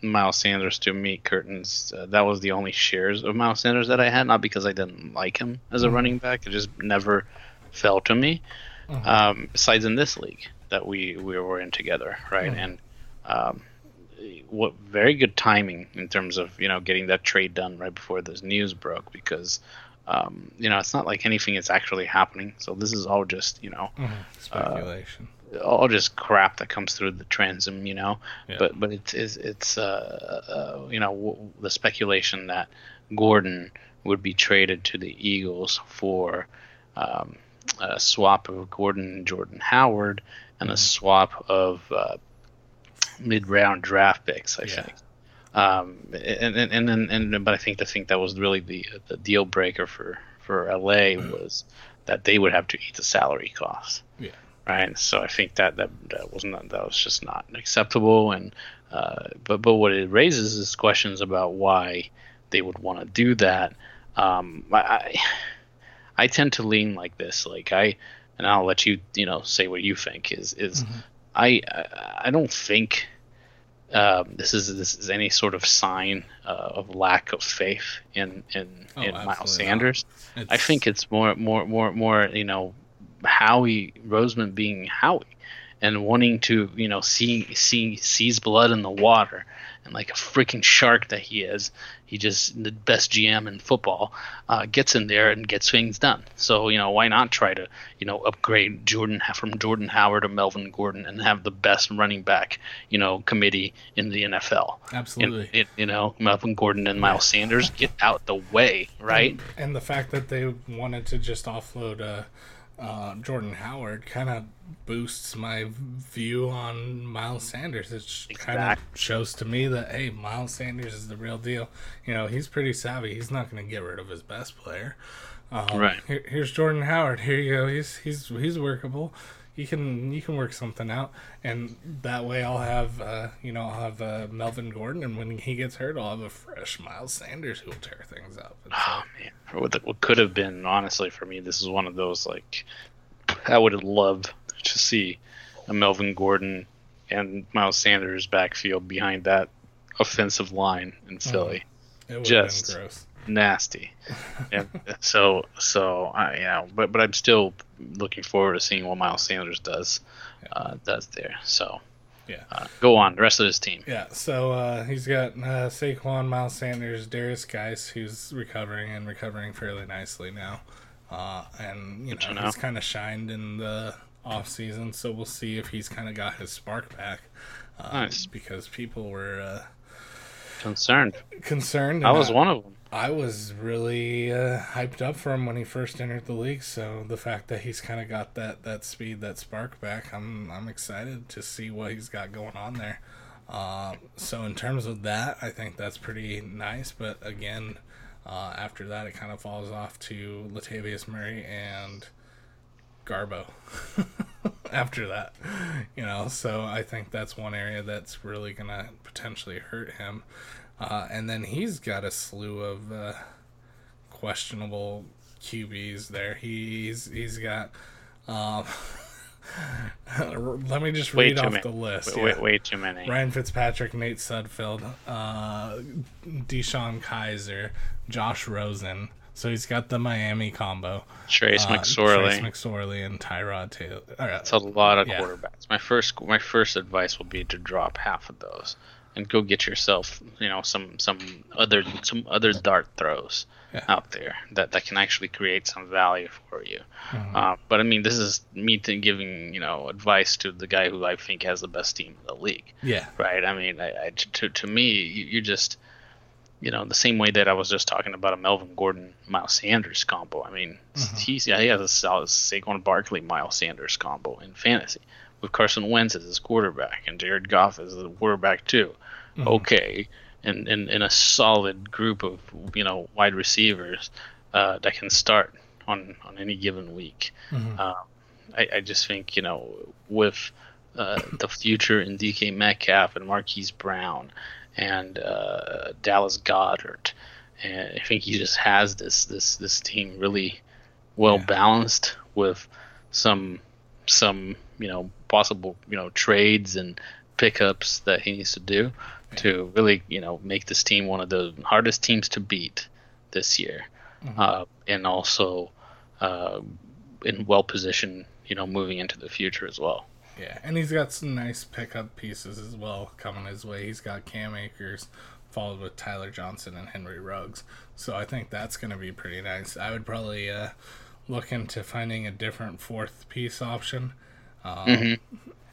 Miles Sanders to Meat Curtains. Uh, that was the only shares of Miles Sanders that I had, not because I didn't like him as a mm-hmm. running back. It just never fell to me. Mm-hmm. Um, besides in this league that we we were in together, right? Mm-hmm. And um, what very good timing in terms of you know getting that trade done right before this news broke because um, you know it's not like anything is actually happening. So this is all just you know mm-hmm. speculation. Uh, all just crap that comes through the transom, you know. Yeah. But but it's it's, it's uh, uh, you know w- the speculation that Gordon would be traded to the Eagles for um, a swap of Gordon and Jordan Howard and a mm-hmm. swap of uh, mid-round draft picks. I yeah. think. Um, and and and and, and but I think the thing that was really the the deal breaker for for LA was that they would have to eat the salary costs. Yeah. Right. So I think that that, that was not that was just not acceptable. And uh, but but what it raises is questions about why they would want to do that. Um, I I tend to lean like this. Like I and I'll let you you know say what you think is is Mhm. I I I don't think um, this is this is any sort of sign uh, of lack of faith in in, Oh, in Miles. Sanders. I think it's more more more more you know Howie Roseman being Howie and wanting to you know see see sees blood in the water and like a freaking shark that he is he just the best GM in football uh, gets in there and gets things done. So you know why not try to you know upgrade Jordan from Jordan Howard to Melvin Gordon and have the best running back you know committee in the NFL absolutely. and, you know Melvin Gordon and Miles Sanders get out the way right? And, and the fact that they wanted to just offload uh, uh, Jordan Howard kind of boosts my view on Miles Sanders. It kind of shows to me that hey, Miles Sanders is the real deal. You know, he's pretty savvy. He's not going to get rid of his best player. Um, Right. Here, here's Jordan Howard. Here you go. He's he's he's workable. You can you can work something out, and that way I'll have uh, you know I'll have uh, Melvin Gordon, and when he gets hurt, I'll have a fresh Miles Sanders who will tear things up. And so- Oh man, what, the, what could have been honestly for me, this is one of those like I would have loved to see a Melvin Gordon and Miles Sanders backfield behind that offensive line in Philly. It would Just- have been gross. Nasty. and so so I you know, but but I'm still looking forward to seeing what Miles Sanders does uh, does there. So Yeah. uh, go on the rest of this team. Yeah, so uh, he's got uh, Saquon, Miles Sanders, Derrius Guice, who's recovering and recovering fairly nicely now. Uh, and, you know, know. he's kind of shined in the off season, so we'll see if he's kind of got his spark back. Uh, Nice. Because people were uh, Concerned. concerned. I was one of them. I was really uh, hyped up for him when he first entered the league. So the fact that he's kind of got that, that speed, that spark back, I'm I'm excited to see what he's got going on there. Uh, so in terms of that, I think that's pretty nice. But again, uh, after that, it kind of falls off to Latavius Murray and Garbo. after that, you know, so I think that's one area that's really gonna potentially hurt him. Uh, and then he's got a slew of uh, questionable QBs there. He's he's got. Um, let me just read off many. the list. Way, yeah. way, way too many. Ryan Fitzpatrick, Nate Sudfeld, uh, DeShone Kizer, Josh Rosen. So he's got the Miami combo. Trace Uh, McSorley. Trace McSorley and Tyrod Taylor. That's a lot of Yeah. quarterbacks. My first my first advice will be to drop half of those and go get yourself, you know, some some other some other dart throws Yeah. out there that, that can actually create some value for you. Mhm. Uh, but I mean, this is me giving you know advice to the guy who I think has the best team in the league, yeah. right? I mean, I, I, to to me, you, you just you know the same way that I was just talking about a Melvin Gordon Miles Sanders combo. I mean, Mhm. he's yeah, he has a solid Saquon Barkley Miles Sanders combo in fantasy with Carson Wentz as his quarterback and Jared Goff as the quarterback too. Mhm. Okay, and in, in a solid group of you know wide receivers uh, that can start on on any given week. Mhm. Um, I, I just think you know with uh, the future in DK Metcalf and Marquise Brown and uh, Dallas Goedert, and I think he just has this this this team really well Yeah. balanced with some some you know possible you know trades and pickups that he needs to do to really you know make this team one of the hardest teams to beat this year, Mhm. uh, and also uh, in well position you know moving into the future as well. Yeah, and he's got some nice pickup pieces as well coming his way. He's got Cam Akers, followed with Tyler Johnson and Henry Ruggs. So I think that's going to be pretty nice. I would probably uh, look into finding a different fourth piece option, Mhm.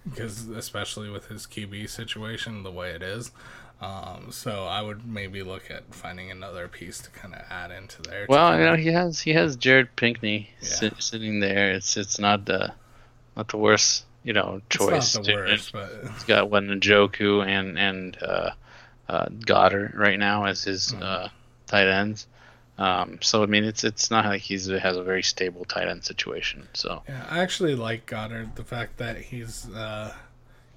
Because especially with his QB situation the way it is. Um, so I would maybe look at finding another piece to kind of add into there. Well, you know he has he has Jared Pinkney Yeah. sit, sitting there. It's it's not the not the worst you know it's choice. not the worst, but He's got one Njoku and and uh, uh, Goedert right now as his Mhm. uh, tight ends. Um, so I mean, it's it's not like he's has a very stable tight end situation. So Yeah, I actually like Goedert. The fact that he's, uh,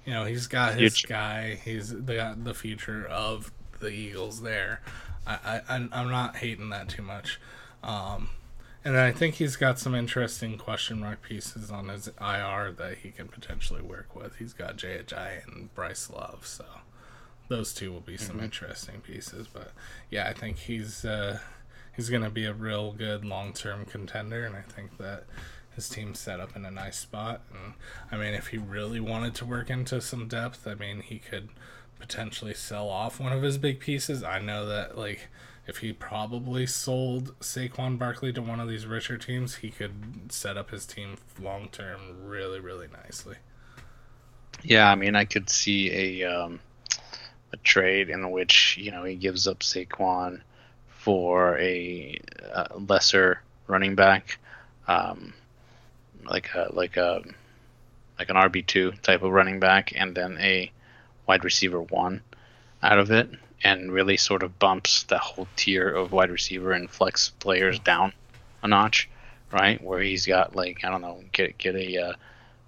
you know, he's got his Future. guy. He's got the future of the Eagles there. I, I I'm- not hating that too much. Um, and I think he's got some interesting question mark pieces on his IR that he can potentially work with. He's got Jay Ajayi and Bryce Love, so those two will be some interesting pieces. But yeah, I think he's uh, he's going to be a real good long term contender, and I think that his team's set up in a nice spot. And I mean, if he really wanted to work into some depth, I mean, he could potentially sell off one of his big pieces. I know that like if he probably sold Saquon Barkley to one of these richer teams, he could set up his team long term really, really nicely. yeah, I mean, I could see a um, a trade in which you know he gives up Saquon for a, uh lesser running back, um, like a like a like an RB two type of running back, and then a wide receiver one out of it, and really sort of bumps the whole tier of wide receiver and flex players down a notch, right? Where he's got like I don't know, get get a uh,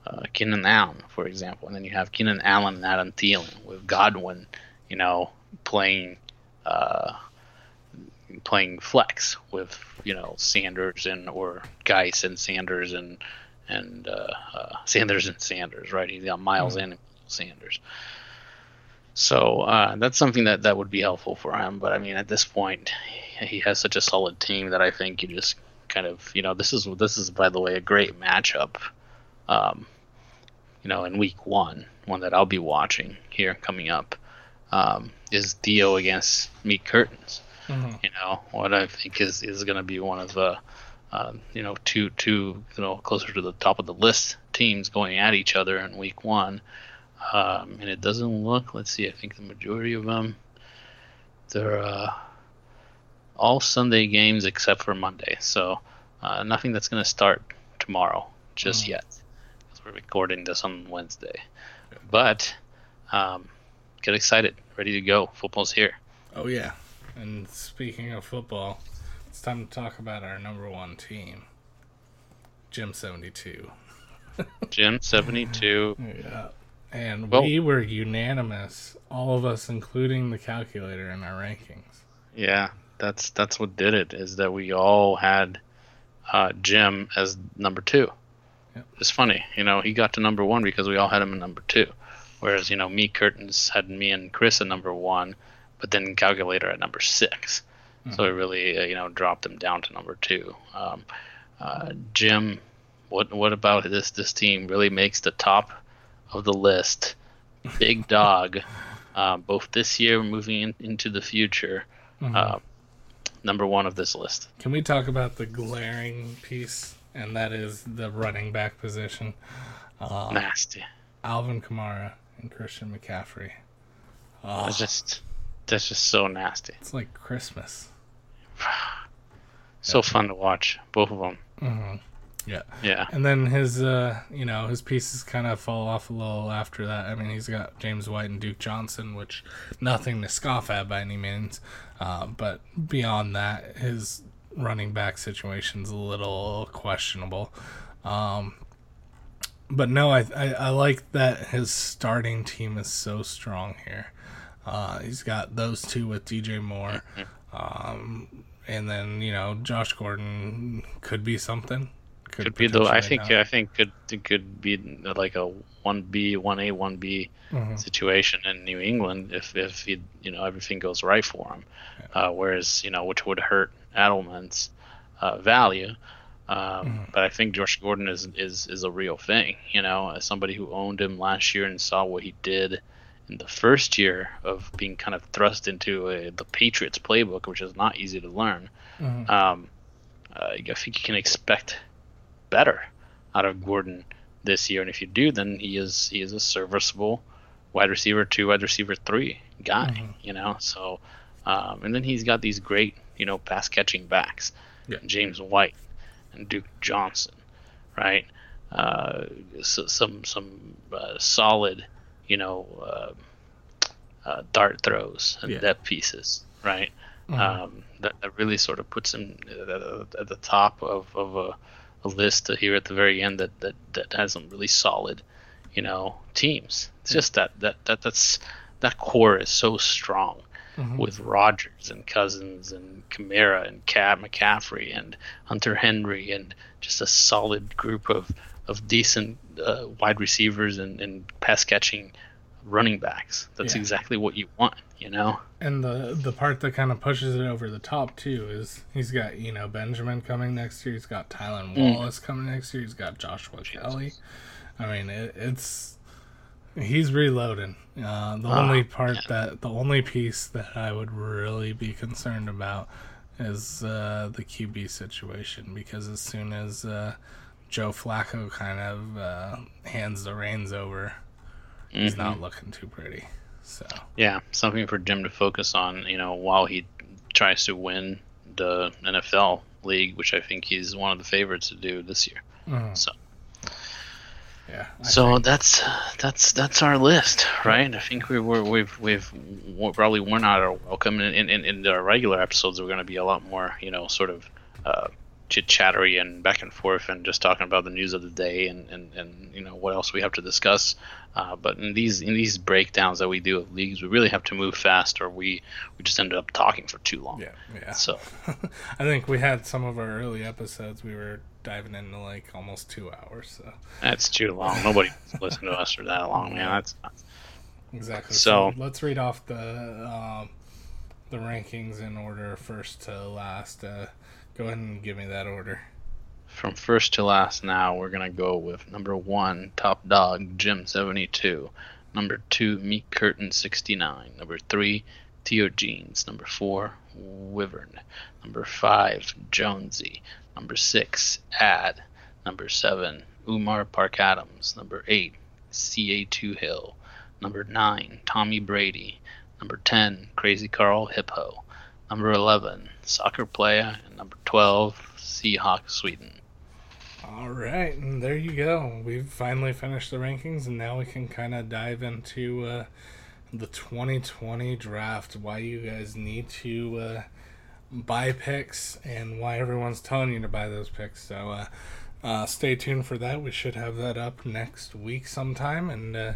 uh, Keenan Allen, for example, and then you have Keenan Allen and Adam Thielen with Godwin, you know, playing uh, playing flex with you know Sanders and or Guice and Sanders and and uh, uh, Sanders and Sanders, right? He's got Miles and Sanders. So uh, that's something that that would be helpful for him. But I mean, at this point, he has such a solid team that I think you just kind of you know this is this is by the way a great matchup. Um, you know, in week one, one that I'll be watching here coming up, um, is Dio against Meat Curtains. Mm-hmm. You know, what I think is is going to be one of the, uh, you know, two two you know closer to the top of the list teams going at each other in week one. Um, and it doesn't look. Let's see. I think the majority of them, they're uh, all Sunday games except for Monday. So uh, nothing that's going to start tomorrow just Mhm. yet. 'Cause we're recording this on Wednesday. But um, get excited, ready to go. Football's here. Oh yeah. And speaking of football, it's time to talk about our number one team, Jim seventy two. Jim seventy two. Yeah. And Well- we were unanimous, all of us, including the calculator in our rankings. Yeah, that's that's what did it. Is that we all had uh, Jim as number two. Yep. It's funny, you know, he got to number one because we all had him at number two, whereas you know me Curtains had me and Chris at number one, but then Calculator at number 6 So it really uh, you know dropped them down to number two. Um, uh, Jim, what what about this this team really makes the top of the list? Big dog, uh, both this year moving in, into the future Mhm. uh, number one of this list. Can we talk about the glaring piece? And that is the running back position. Uh, Nasty. Alvin Kamara and Christian McCaffrey. Oh, It's just that's just so nasty. it's like Christmas. So fun to watch, both of them. hmm Yeah. Yeah, And then his, uh, you know, his pieces kind of fall off a little after that. I mean, he's got James White and Duke Johnson, which nothing to scoff at by any means. Uh, but beyond that, his running back situation's a little questionable. Um, but no, I, I I like that his starting team is so strong here. Uh, he's got those two with DJ Moore, um, and then you know Josh Gordon could be something. could be though. I think not. I think could could be like a one B, one A, one B Mhm. situation in New England if if he, you know everything goes right for him. Uh, whereas you know which would hurt Edelman's uh, value. Um, Mhm. But I think Josh Gordon is, is is a real thing. You know, as somebody who owned him last year and saw what he did in the first year of being kind of thrust into a, the Patriots playbook, which is not easy to learn. Mhm. Um, uh, I think you can expect better out of Gordon this year, and if you do, then he is he is a serviceable wide receiver two, wide receiver three guy. Mhm. You know, so um, and then he's got these great you know pass catching backs, Yeah. James White and Duke Johnson, right? Uh, so, some some uh, solid you know. Uh, uh, dart throws and Yeah. depth pieces, right? Mhm. Um, that, that really sort of puts him at, the top of, of a, a list here at the very end that, that, that has some really solid, you know, teams. It's just that, that, that that's that core is so strong Mhm. with Rodgers and Cousins and Kamara and Cat McCaffrey and Hunter Henry and just a solid group of of decent uh, wide receivers and, and pass catching running backs. That's Yeah. exactly what you want, you know. And the the part that kind of pushes it over the top too is he's got you know Benjamin coming next year. He's got Tylan Mm. Wallace coming next year. He's got Joshua Kelley. I mean, it, it's he's reloading. Uh, the Ah, only part yeah. that the only piece that I would really be concerned about is uh, the QB situation because as soon as uh, Joe Flacco kind of uh, hands the reins over, he's Mhm. not looking too pretty. So Yeah, something for Jim to focus on, you know, while he tries to win the NFL league, which I think he's one of the favorites to do this year. mhm. So yeah. I So think- that's that's that's our list, right? I think we were we've we've we probably worn out our welcome. In in, in our regular episodes, we're going to be a lot more, you know, sort of uh, chit chattery and back and forth, and just talking about the news of the day and, and, and you know what else we have to discuss. Uh, but in these in these breakdowns that we do of leagues, we really have to move fast, or we we just ended up talking for too long. Yeah, yeah. So I think we had some of our early episodes. We were diving into like almost two hours. So that's too long. Nobody listen to us for that long, man. That's exactly. So- let's read off the um, the rankings in order, first to last. Uh, go ahead and give me that order. from first to last now we're gonna go with number one top dog jim 72 number two meek curtain 69 number three Theo Jeans. Number four, Wyvern. Number five, Jonesy. Number six, Ad. Number seven, Umar Park Adams. Number eight, CA2 Hill. Number nine, Tommy Brady. Number 10, Crazy Carl Hippo. Number 11, Soccer Playa. And number 12, Seahawk Sweden. All right, and there you go. We've finally finished the rankings, and now we can kind of dive into uh, the 2020 draft. Why you guys need to uh, buy picks, and why everyone's telling you to buy those picks. So uh, uh, stay tuned for that. We should have that up next week sometime, and uh,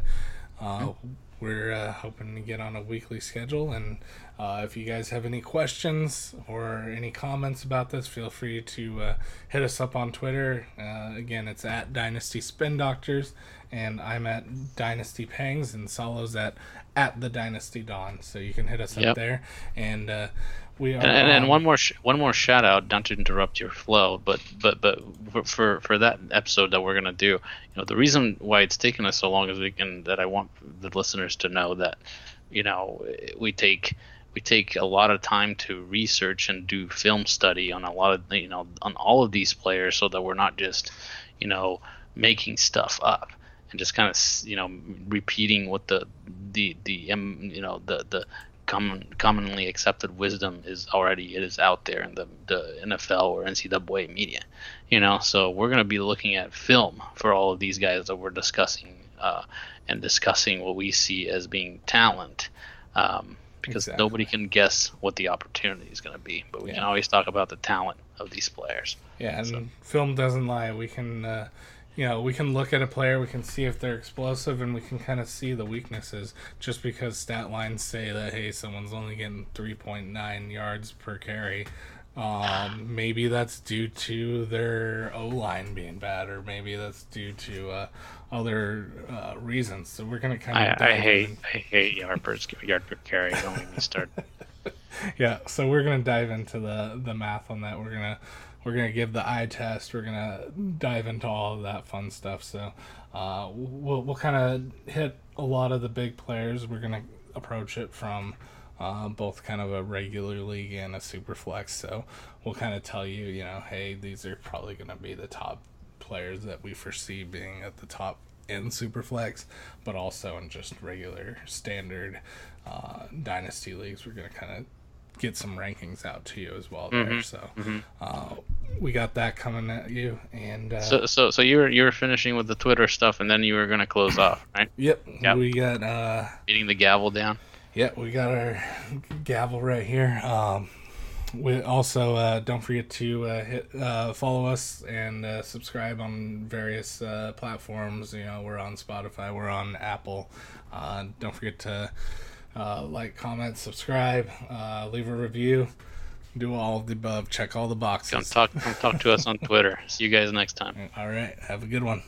uh, we're uh, hoping to get on a weekly schedule. And uh, if you guys have any questions or any comments about this, feel free to uh, hit us up on Twitter. Uh, again, it's at Dynasty Spin Doctors, and I'm at Dynasty Pangs, and Solo's at at the Dynasty Dawn. So you can hit us Yep. up there, and uh, we are. And, and, and one more sh- one more shout out, not to interrupt your flow, but but but for for, that episode that we're gonna do, you know, the reason why it's taken us so long is we can that I want the listeners to know that, you know, we take we take a lot of time to research and do film study on a lot of you know on all of these players, so that we're not just, you know, making stuff up and just kind of you know repeating what the the the um, you know the the common commonly accepted wisdom is already it is out there in the the NFL or NCAA media, you know. So we're gonna be looking at film for all of these guys that we're discussing uh, and discussing what we see as being talent. Um, because Exactly. nobody can guess what the opportunity is going to be, but we can always talk about the talent of these players. Yeah, and So- film doesn't lie. We can, uh, you know, we can look at a player, we can see if they're explosive, and we can kind of see the weaknesses. Just because stat lines say that hey, someone's only getting three point nine yards per carry, um, maybe that's due to their O line being bad, or maybe that's due to uh, other uh, reasons. So we're gonna kind of I, I hate I hate yard per yard per carry. Don't even start. yeah so we're gonna dive into the the math on that we're gonna we're gonna give the eye test we're gonna dive into all of that fun stuff so uh, we'll, we'll kind of hit a lot of the big players we're gonna approach it from uh, both kind of a regular league and a super flex so we'll kind of tell you you know hey these are probably gonna be the top players that we foresee being at the top in Superflex, but also in just regular standard uh, dynasty leagues. We're gonna kind of get some rankings out to you as well there. Mhm, So mhm. uh, we got that coming at you, and uh, So so so you were you were finishing with the Twitter stuff, and then you were going to close off, right? yep, Yep. we got uh, Beating the gavel down. Yep, we got our gavel right here. Um, we also uh, don't forget to uh, hit uh, follow us and uh, subscribe on various uh, platforms. You know, we're on Spotify, we're on Apple. Uh, don't forget to Uh, like, comment, subscribe, uh, leave a review, do all of the above, check all the boxes. Come talk, come talk to us on Twitter. See you guys next time. All right, have a good one.